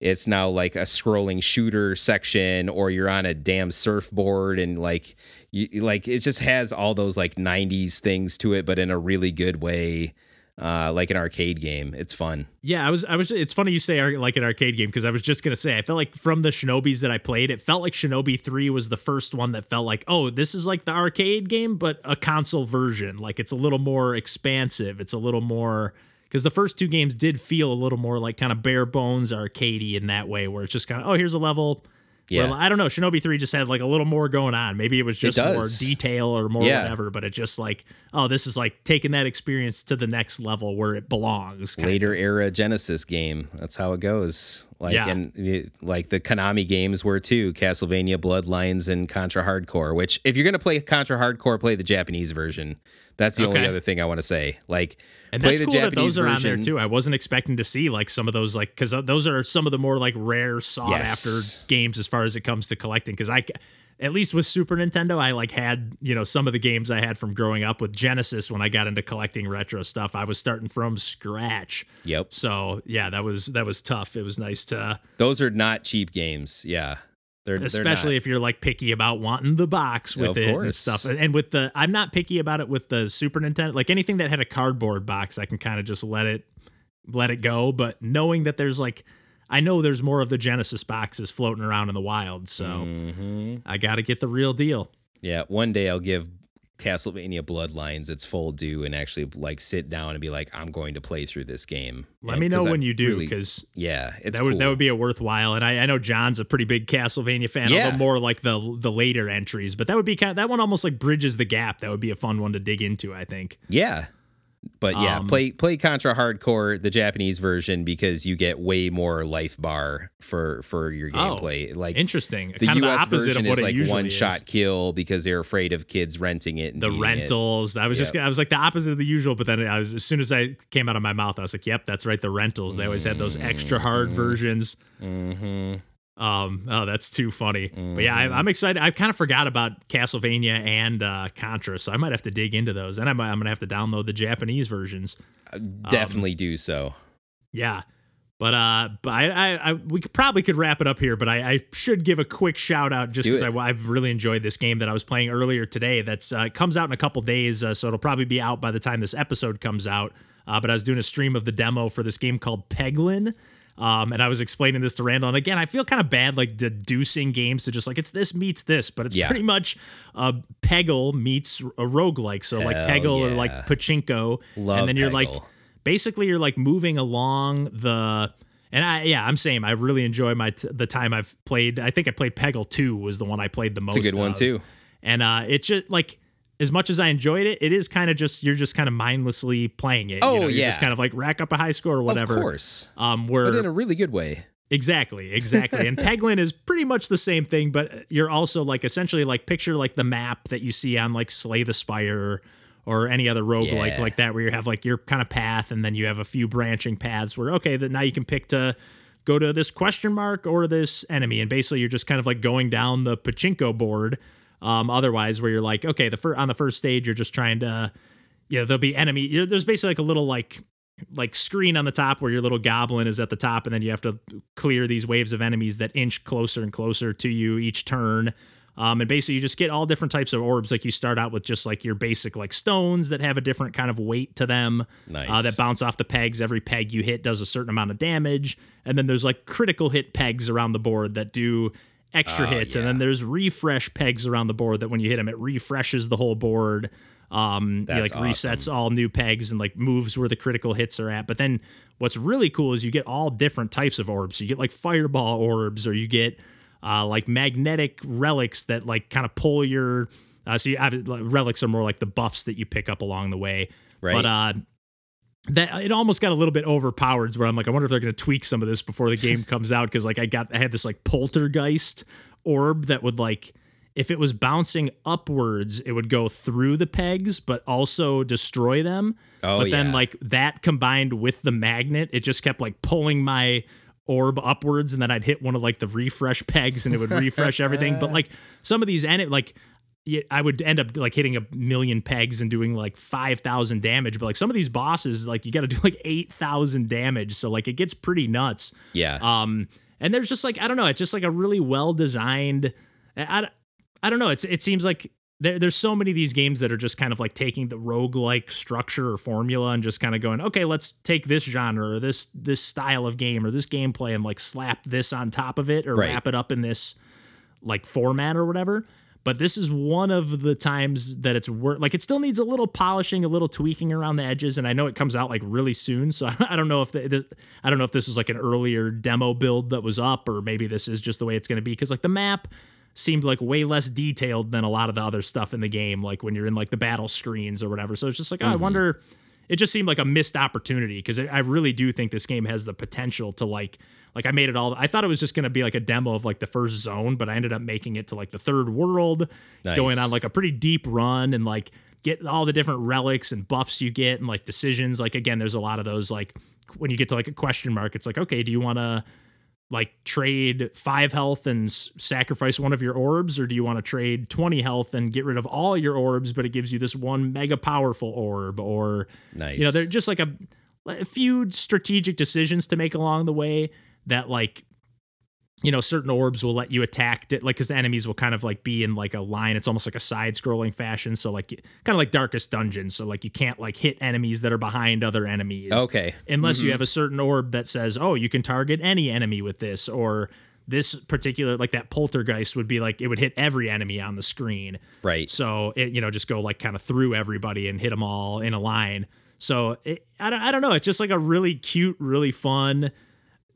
it's now like a scrolling shooter section, or you're on a damn surfboard, and like you like it just has all those like 90s things to it, but in a really good way. Uh, like an arcade game, it's fun. Yeah, I was. I was. It's funny you say like an arcade game because I was just gonna say I felt like from the Shinobis that I played, it felt like Shinobi Three was the first one that felt like, oh, this is like the arcade game, but a console version. Like it's a little more expansive. It's a little more because the first two games did feel a little more like kind of bare bones arcadey in that way, where it's just kind of oh, here's a level. Yeah. Well, I don't know. Shinobi 3 just had like a little more going on. Maybe it was just more detail or more Yeah. whatever, but it just like, oh, this is like taking that experience to the next level where it belongs. later era Genesis game. That's how it goes. Like Yeah. and like the Konami games were too, Castlevania Bloodlines and Contra Hard Corps, which if you're going to play Contra Hard Corps, play the Japanese version. That's the only other thing I want to say. Like And play that's the cool Japanese that those are on there too. I wasn't expecting to see like some of those like because uh, those are some of the more like rare sought Yes. after games as far as it comes to collecting. Because I, at least with Super Nintendo, I like had you know some of the games I had from growing up with Genesis when I got into collecting retro stuff. I was starting from scratch. Yep. So yeah, that was that was tough. It was nice to, Those are not cheap games. Yeah. They're especially they're if you're like picky about wanting the box with Of it and stuff. And with the, I'm not picky about it with the Super Nintendo. Like anything that had a cardboard box, I can kind of just let it let it go. But knowing that there's like, I know there's more of the Genesis boxes floating around in the wild, so Mhm. I got to get the real deal. Yeah, one day I'll give Castlevania Bloodlines its full due and actually like sit down and be like, I'm going to play through this game. Let And- me know 'cause I when you do, really- because yeah, it's that would cool. that would be a worthwhile. And I, I know John's a pretty big Castlevania fan, Yeah. although more like the the later entries. But that would be kind of, that one almost like bridges the gap. That would be a fun one to dig into. I think. Yeah. But yeah, Um, play play Contra Hard Corps, the Japanese version, because you get way more life bar for for your Oh, gameplay. like Interesting. the kind the US opposite version of what is it like one is. shot kill because they're afraid of kids renting it. The beating it. rentals. I was just I was like the opposite of the usual, but then I was as soon as I came out of my mouth, I was like, "Yep, that's right, the rentals." They always had those extra hard Mm-hmm. versions. Mhm. Um, oh, that's too funny. But yeah, Mm-hmm. I, I'm excited. I kind of forgot about Castlevania and uh, Contra, so I might have to dig into those, and I might, I'm gonna have to download the Japanese versions. Definitely do so. Yeah. But uh, but I, I, I we could, probably could wrap it up here. But I, I should give a quick shout out just because. I've really enjoyed this game that I was playing earlier today. That's uh, comes out in a couple days, uh, so it'll probably be out by the time this episode comes out. Uh, but I was doing a stream of the demo for this game called Peglin. Um, and I was explaining this to Randall. And again, I feel kind of bad like deducing games to just like it's this meets this, but it's Yeah. pretty much uh, Peggle meets a roguelike. So like Peggle or like Pachinko. Love and then you're like basically you're like moving along the and I yeah I'm saying I really enjoy my t- the time I've played I think I played Peggle 2 was the one I played the most It's a good one too. and uh it's just like as much as I enjoyed it, it is kind of just you're just kind of mindlessly playing it. Oh, you know, you're yeah. just kind of like rack up a high score or whatever. Of course. Um, But where in a really good way. Exactly, exactly. and Peglin is pretty much the same thing, but you're also like essentially like picture like the map that you see on like Slay the Spire or any other roguelike Yeah. like that where you have like your kind of path and then you have a few branching paths where okay, that now you can pick to go to this question mark or this enemy and basically you're just kind of like going down the pachinko board um otherwise where you're like okay, the fir- on the first stage you're just trying to you know, there'll be enemy. There's basically like a little like like screen on the top where your little goblin is at the top, and then you have to clear these waves of enemies that inch closer and closer to you each turn. Um, and basically, you just get all different types of orbs. Like you start out with just like your basic like stones that have a different kind of weight to them, Nice. uh, that bounce off the pegs. Every peg you hit does a certain amount of damage, and then there's like critical hit pegs around the board that do extra Oh, hits, and then there's refresh pegs around the board that when you hit them, it refreshes the whole board. Um, you like resets all new pegs and like moves where the critical hits are at. But then what's really cool is you get all different types of orbs. You get like fireball orbs, or you get uh, like magnetic relics that like kind of pull your. Uh, so you have like, relics are more like the buffs that you pick up along the way. Right. But uh, that it almost got a little bit overpowered. Where I'm like, I wonder if they're going to tweak some of this before the game comes out because like I got I had this like poltergeist orb that would like if it was bouncing upwards, it would go through the pegs, but also destroy them. Oh, but then yeah. like that combined with the magnet, it just kept like pulling my orb upwards and then I'd hit one of like the refresh pegs and it would refresh everything. But like some of these and it like I would end up like hitting a million pegs and doing like 5,000 damage. But like some of these bosses, like you got to do like 8,000 damage. So like it gets pretty nuts. yeah. Um, and there's just like I don't know, it's just like a really well designed. I, I, I don't know. It's it seems like there, there's so many of these games that are just kind of like taking the roguelike structure or formula and just kind of going, okay, let's take this genre or this this style of game or this gameplay and like slap this on top of it or Right. wrap it up in this like format or whatever. But this is one of the times that it's worth like it still needs a little polishing, a little tweaking around the edges, and I know it comes out like really soon. So I don't know if the, I don't know if this is like an earlier demo build that was up, or maybe this is just the way it's going to be because like the map seemed like way less detailed than a lot of the other stuff in the game, like when you're in like the battle screens or whatever. So it's just like oh, I mm-hmm. wonder. It just seemed like a missed opportunity because I really do think this game has the potential to like like I made it all. I thought it was just going to be like a demo of like the first zone, but I ended up making it to like the third world, Nice. going on like a pretty deep run and like get all the different relics and buffs you get and like decisions. Like again, there's a lot of those like when you get to like a question mark, it's like okay, do you want to like trade five health and s- sacrifice one of your orbs, or do you want to trade 20 health and get rid of all your orbs, but it gives you this one mega powerful orb? Or, nice. you know, they're just like a, a few strategic decisions to make along the way that, like, you know, certain orbs will let you attack, di- like, because enemies will kind of like be in like a line. It's almost like a side scrolling fashion. So, like, kind of like Darkest Dungeon. So, like, you can't like hit enemies that are behind other enemies okay. unless you mm-hmm. have a certain orb that says, "Oh, you can target any enemy with this," or this particular like that poltergeist would be like it would hit every enemy on the screen. Right. So it you know just go like kind of through everybody and hit them all in a line. So it, I don't I don't know. It's just like a really cute, really fun.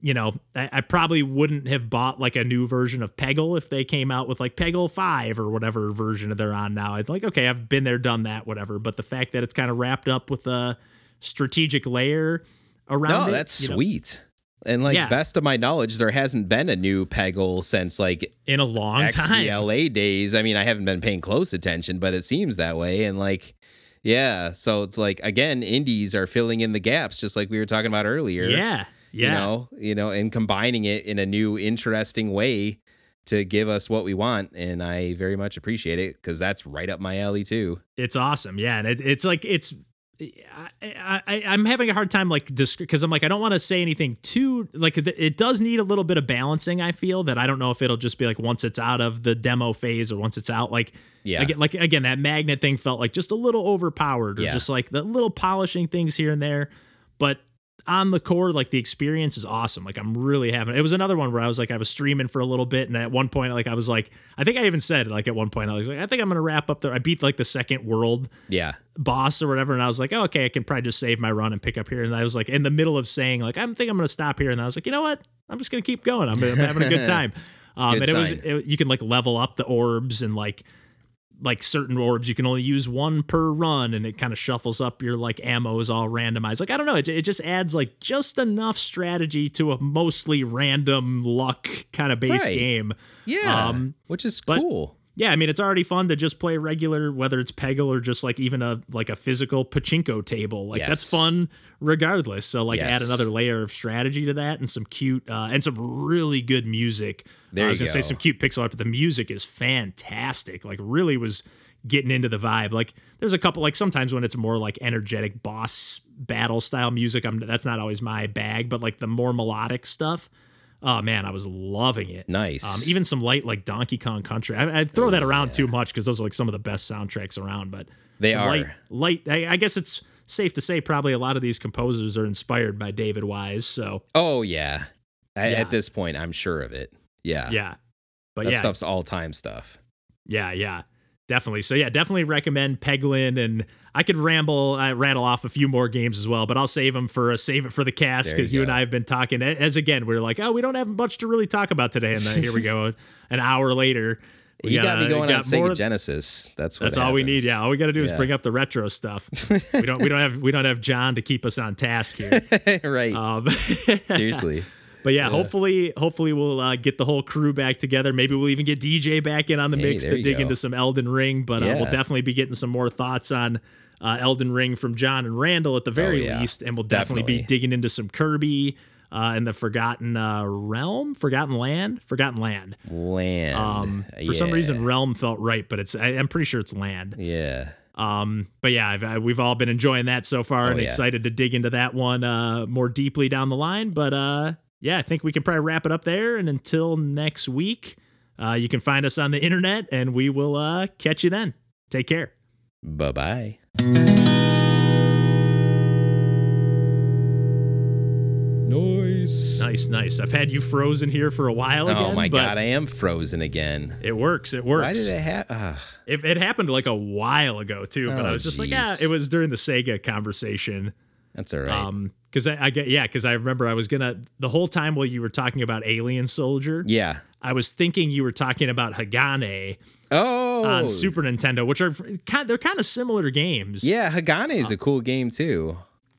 You know, I, I probably wouldn't have bought like a new version of Peggle if they came out with like Peggle Five or whatever version they're on now. I'd like, okay, I've been there, done that, whatever. But the fact that it's kind of wrapped up with a strategic layer around No, it, that's you know, sweet. And like Yeah. best of my knowledge, there hasn't been a new Peggle since like in a long time. XBLA days. I mean, I haven't been paying close attention, but it seems that way. And like, yeah, so it's like again, indies are filling in the gaps, just like we were talking about earlier. Yeah, yeah. You know, you know, and combining it in a new, interesting way to give us what we want, and I very much appreciate it because that's right up my alley too. It's awesome. Yeah, and it, it's like it's. I, I, I'm having a hard time like because I'm like I don't want to say anything too like it does need a little bit of balancing. I feel that I don't know if it'll just be like once it's out of the demo phase or once it's out like Yeah. again, like again that magnet thing felt like just a little overpowered or Yeah. just like the little polishing things here and there, but on the core, like the experience is awesome. Like I'm really having. It was another one where I was like I was streaming for a little bit, and at one point, like I was like, I think I even said like at one point I was like, I think I'm gonna wrap up there. I beat like the second world Yeah. boss or whatever, and I was like, oh, okay, I can probably just save my run and pick up here. And I was like in the middle of saying like I think I'm gonna stop here, and I was like, you know what? I'm just gonna keep going. I'm, I'm having a good time. Um, good and it was it, you can like level up the orbs and like like certain orbs you can only use one per run and it kind of shuffles up your like ammo is all randomized like i don't know it, it just adds like just enough strategy to a mostly random luck kind of base Right. game Yeah, Um, which is but- cool. Yeah i mean it's already fun to just play regular whether it's peggle or just like even a like a physical pachinko table. Like that's fun regardless. So like add another layer of strategy to that and some cute uh, and some really good music. There i was gonna say some cute pixel art but the music is fantastic. Like really was getting into the vibe. Like there's a couple like sometimes when it's more like energetic boss battle style music i'm that's not always my bag but like the more melodic stuff oh man i was loving it Nice. um, even some light like Donkey Kong Country. I, I throw that around too much because those are like some of the best soundtracks around. But They are. light. light I, I guess it's safe to say probably a lot of these composers are inspired by David Wise. So oh yeah. At, Yeah. at this point, I'm sure of it. Yeah. yeah, but that yeah, stuff's all time stuff. yeah, yeah, definitely. So yeah, definitely recommend Peglin, and I could ramble, I rattle off a few more games as well, but I'll save them for a save it for the cast because you you, and. I have been talking as again we're like, oh, we don't have much to really talk about today, and then here we go, an hour later. We you got me going on got Sega more- Genesis. That's what That's all we need. Yeah, all we got to do is Yeah. bring up the retro stuff. we don't. We don't have. We don't have John to keep us on task here. right. Um, Seriously. But yeah, hopefully, hopefully we'll uh, get the whole crew back together. Maybe we'll even get DJ back in on the Hey, mix to dig go. into some Elden Ring. But uh, we'll definitely be getting some more thoughts on uh, Elden Ring from John and Randall at the very Oh, yeah. least, and we'll definitely, be digging into some Kirby. Uh, and the Forgotten uh, Realm, Forgotten Land, Forgotten Land. Land. Um, for some reason, Realm felt right, but it's I, I'm pretty sure it's Land. Yeah. Um, but yeah, I've, I, we've all been enjoying that so far Oh, and yeah. excited to dig into that one uh, more deeply down the line. But uh, yeah, I think we can probably wrap it up there. And until next week, uh, you can find us on the internet and we will uh, catch you then. Take care. Bye bye. Nice. Nice, nice. I've had you frozen here for a while again. Oh my but god, I am frozen again. It works. It works. Why works. did it happen? It, it happened like a while ago too, but I Oh, was just like, jeez. ah, it was during the Sega conversation. That's all right. Um, because I, I get yeah, because I remember I was gonna the whole time while you were talking about Alien Soldier, yeah. I was thinking you were talking about Hagane Oh. on Super Nintendo, which are kind they're kind of similar games. Yeah, Hagane is a cool game too.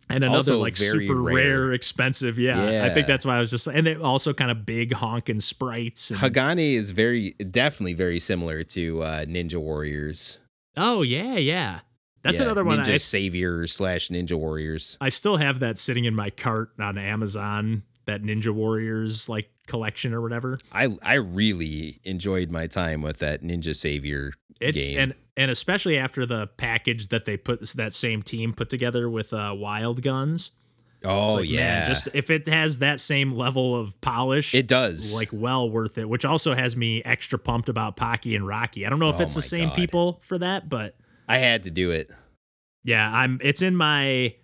and another also like super rare. rare. expensive. Yeah, I think that's why I was just and they also kind of big honking sprites. And, Hagane is very, definitely very similar to uh, Ninja Warriors. oh yeah, yeah, that's Yeah, another one. Ninja I, Savior slash Ninja Warriors. I still have that sitting in my cart on Amazon. That Ninja Warriors like collection or whatever. I I really enjoyed my time with that Ninja Savior It's game. and and especially after the package that they put that same team put together with uh, Wild Guns. oh like, yeah, man, just if it has that same level of polish, it does. like well worth it. Which also has me extra pumped about Pocky and Rocky. I don't know if Oh it's the same God. people for that, but I had to do it. yeah, I'm. It's in my.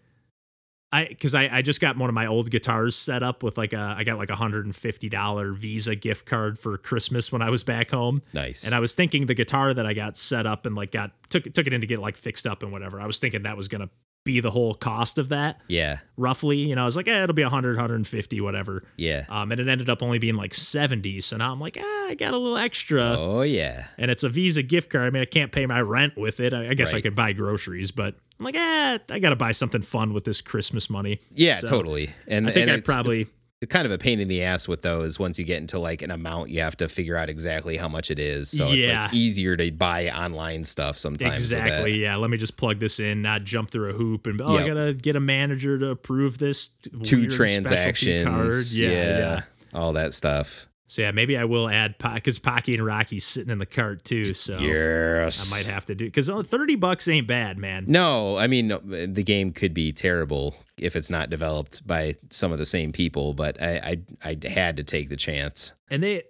I because I, I just got one of my old guitars set up with like a I got like a hundred and fifty dollar Visa gift card for Christmas when I was back home. Nice. And I was thinking the guitar that I got set up and like got took took it in to get like fixed up and whatever. I was thinking that was gonna be the whole cost of that yeah, roughly. You know, I was like, eh, it'll be 100, 150, whatever. yeah. Um, and it ended up only being like 70. So now I'm like, ah, I got a little extra. oh yeah. And it's a Visa gift card. I mean, I can't pay my rent with it. I, I guess I could buy groceries, but I'm like, eh, I got to buy something fun with this Christmas money. Yeah, So, totally. And I think and I'd it's- probably. it's kind of a pain in the ass with those. Once you get into like an amount, you have to figure out exactly how much it is. So it's like easier to buy online stuff sometimes. Exactly. Yeah. Let me just plug this in, not jump through a hoop and oh, I gotta get a manager to approve this Two transactions. Card. Yeah, yeah. All that stuff. So yeah, maybe I will add because Pocky and Rocky's sitting in the cart too. So Yes. I might have to do because uh, thirty bucks ain't bad, man. No, I mean no, the game could be terrible if it's not developed by some of the same people, but I I, I had to take the chance. And they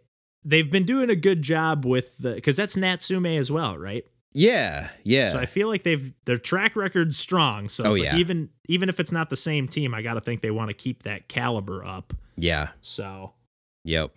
they've been doing a good job with the because that's Natsume as well, right? Yeah, yeah. So I feel like they've their track record's strong. So Oh, it's like yeah. even even if it's not the same team, I got to think they want to keep that caliber up. yeah. So Yep.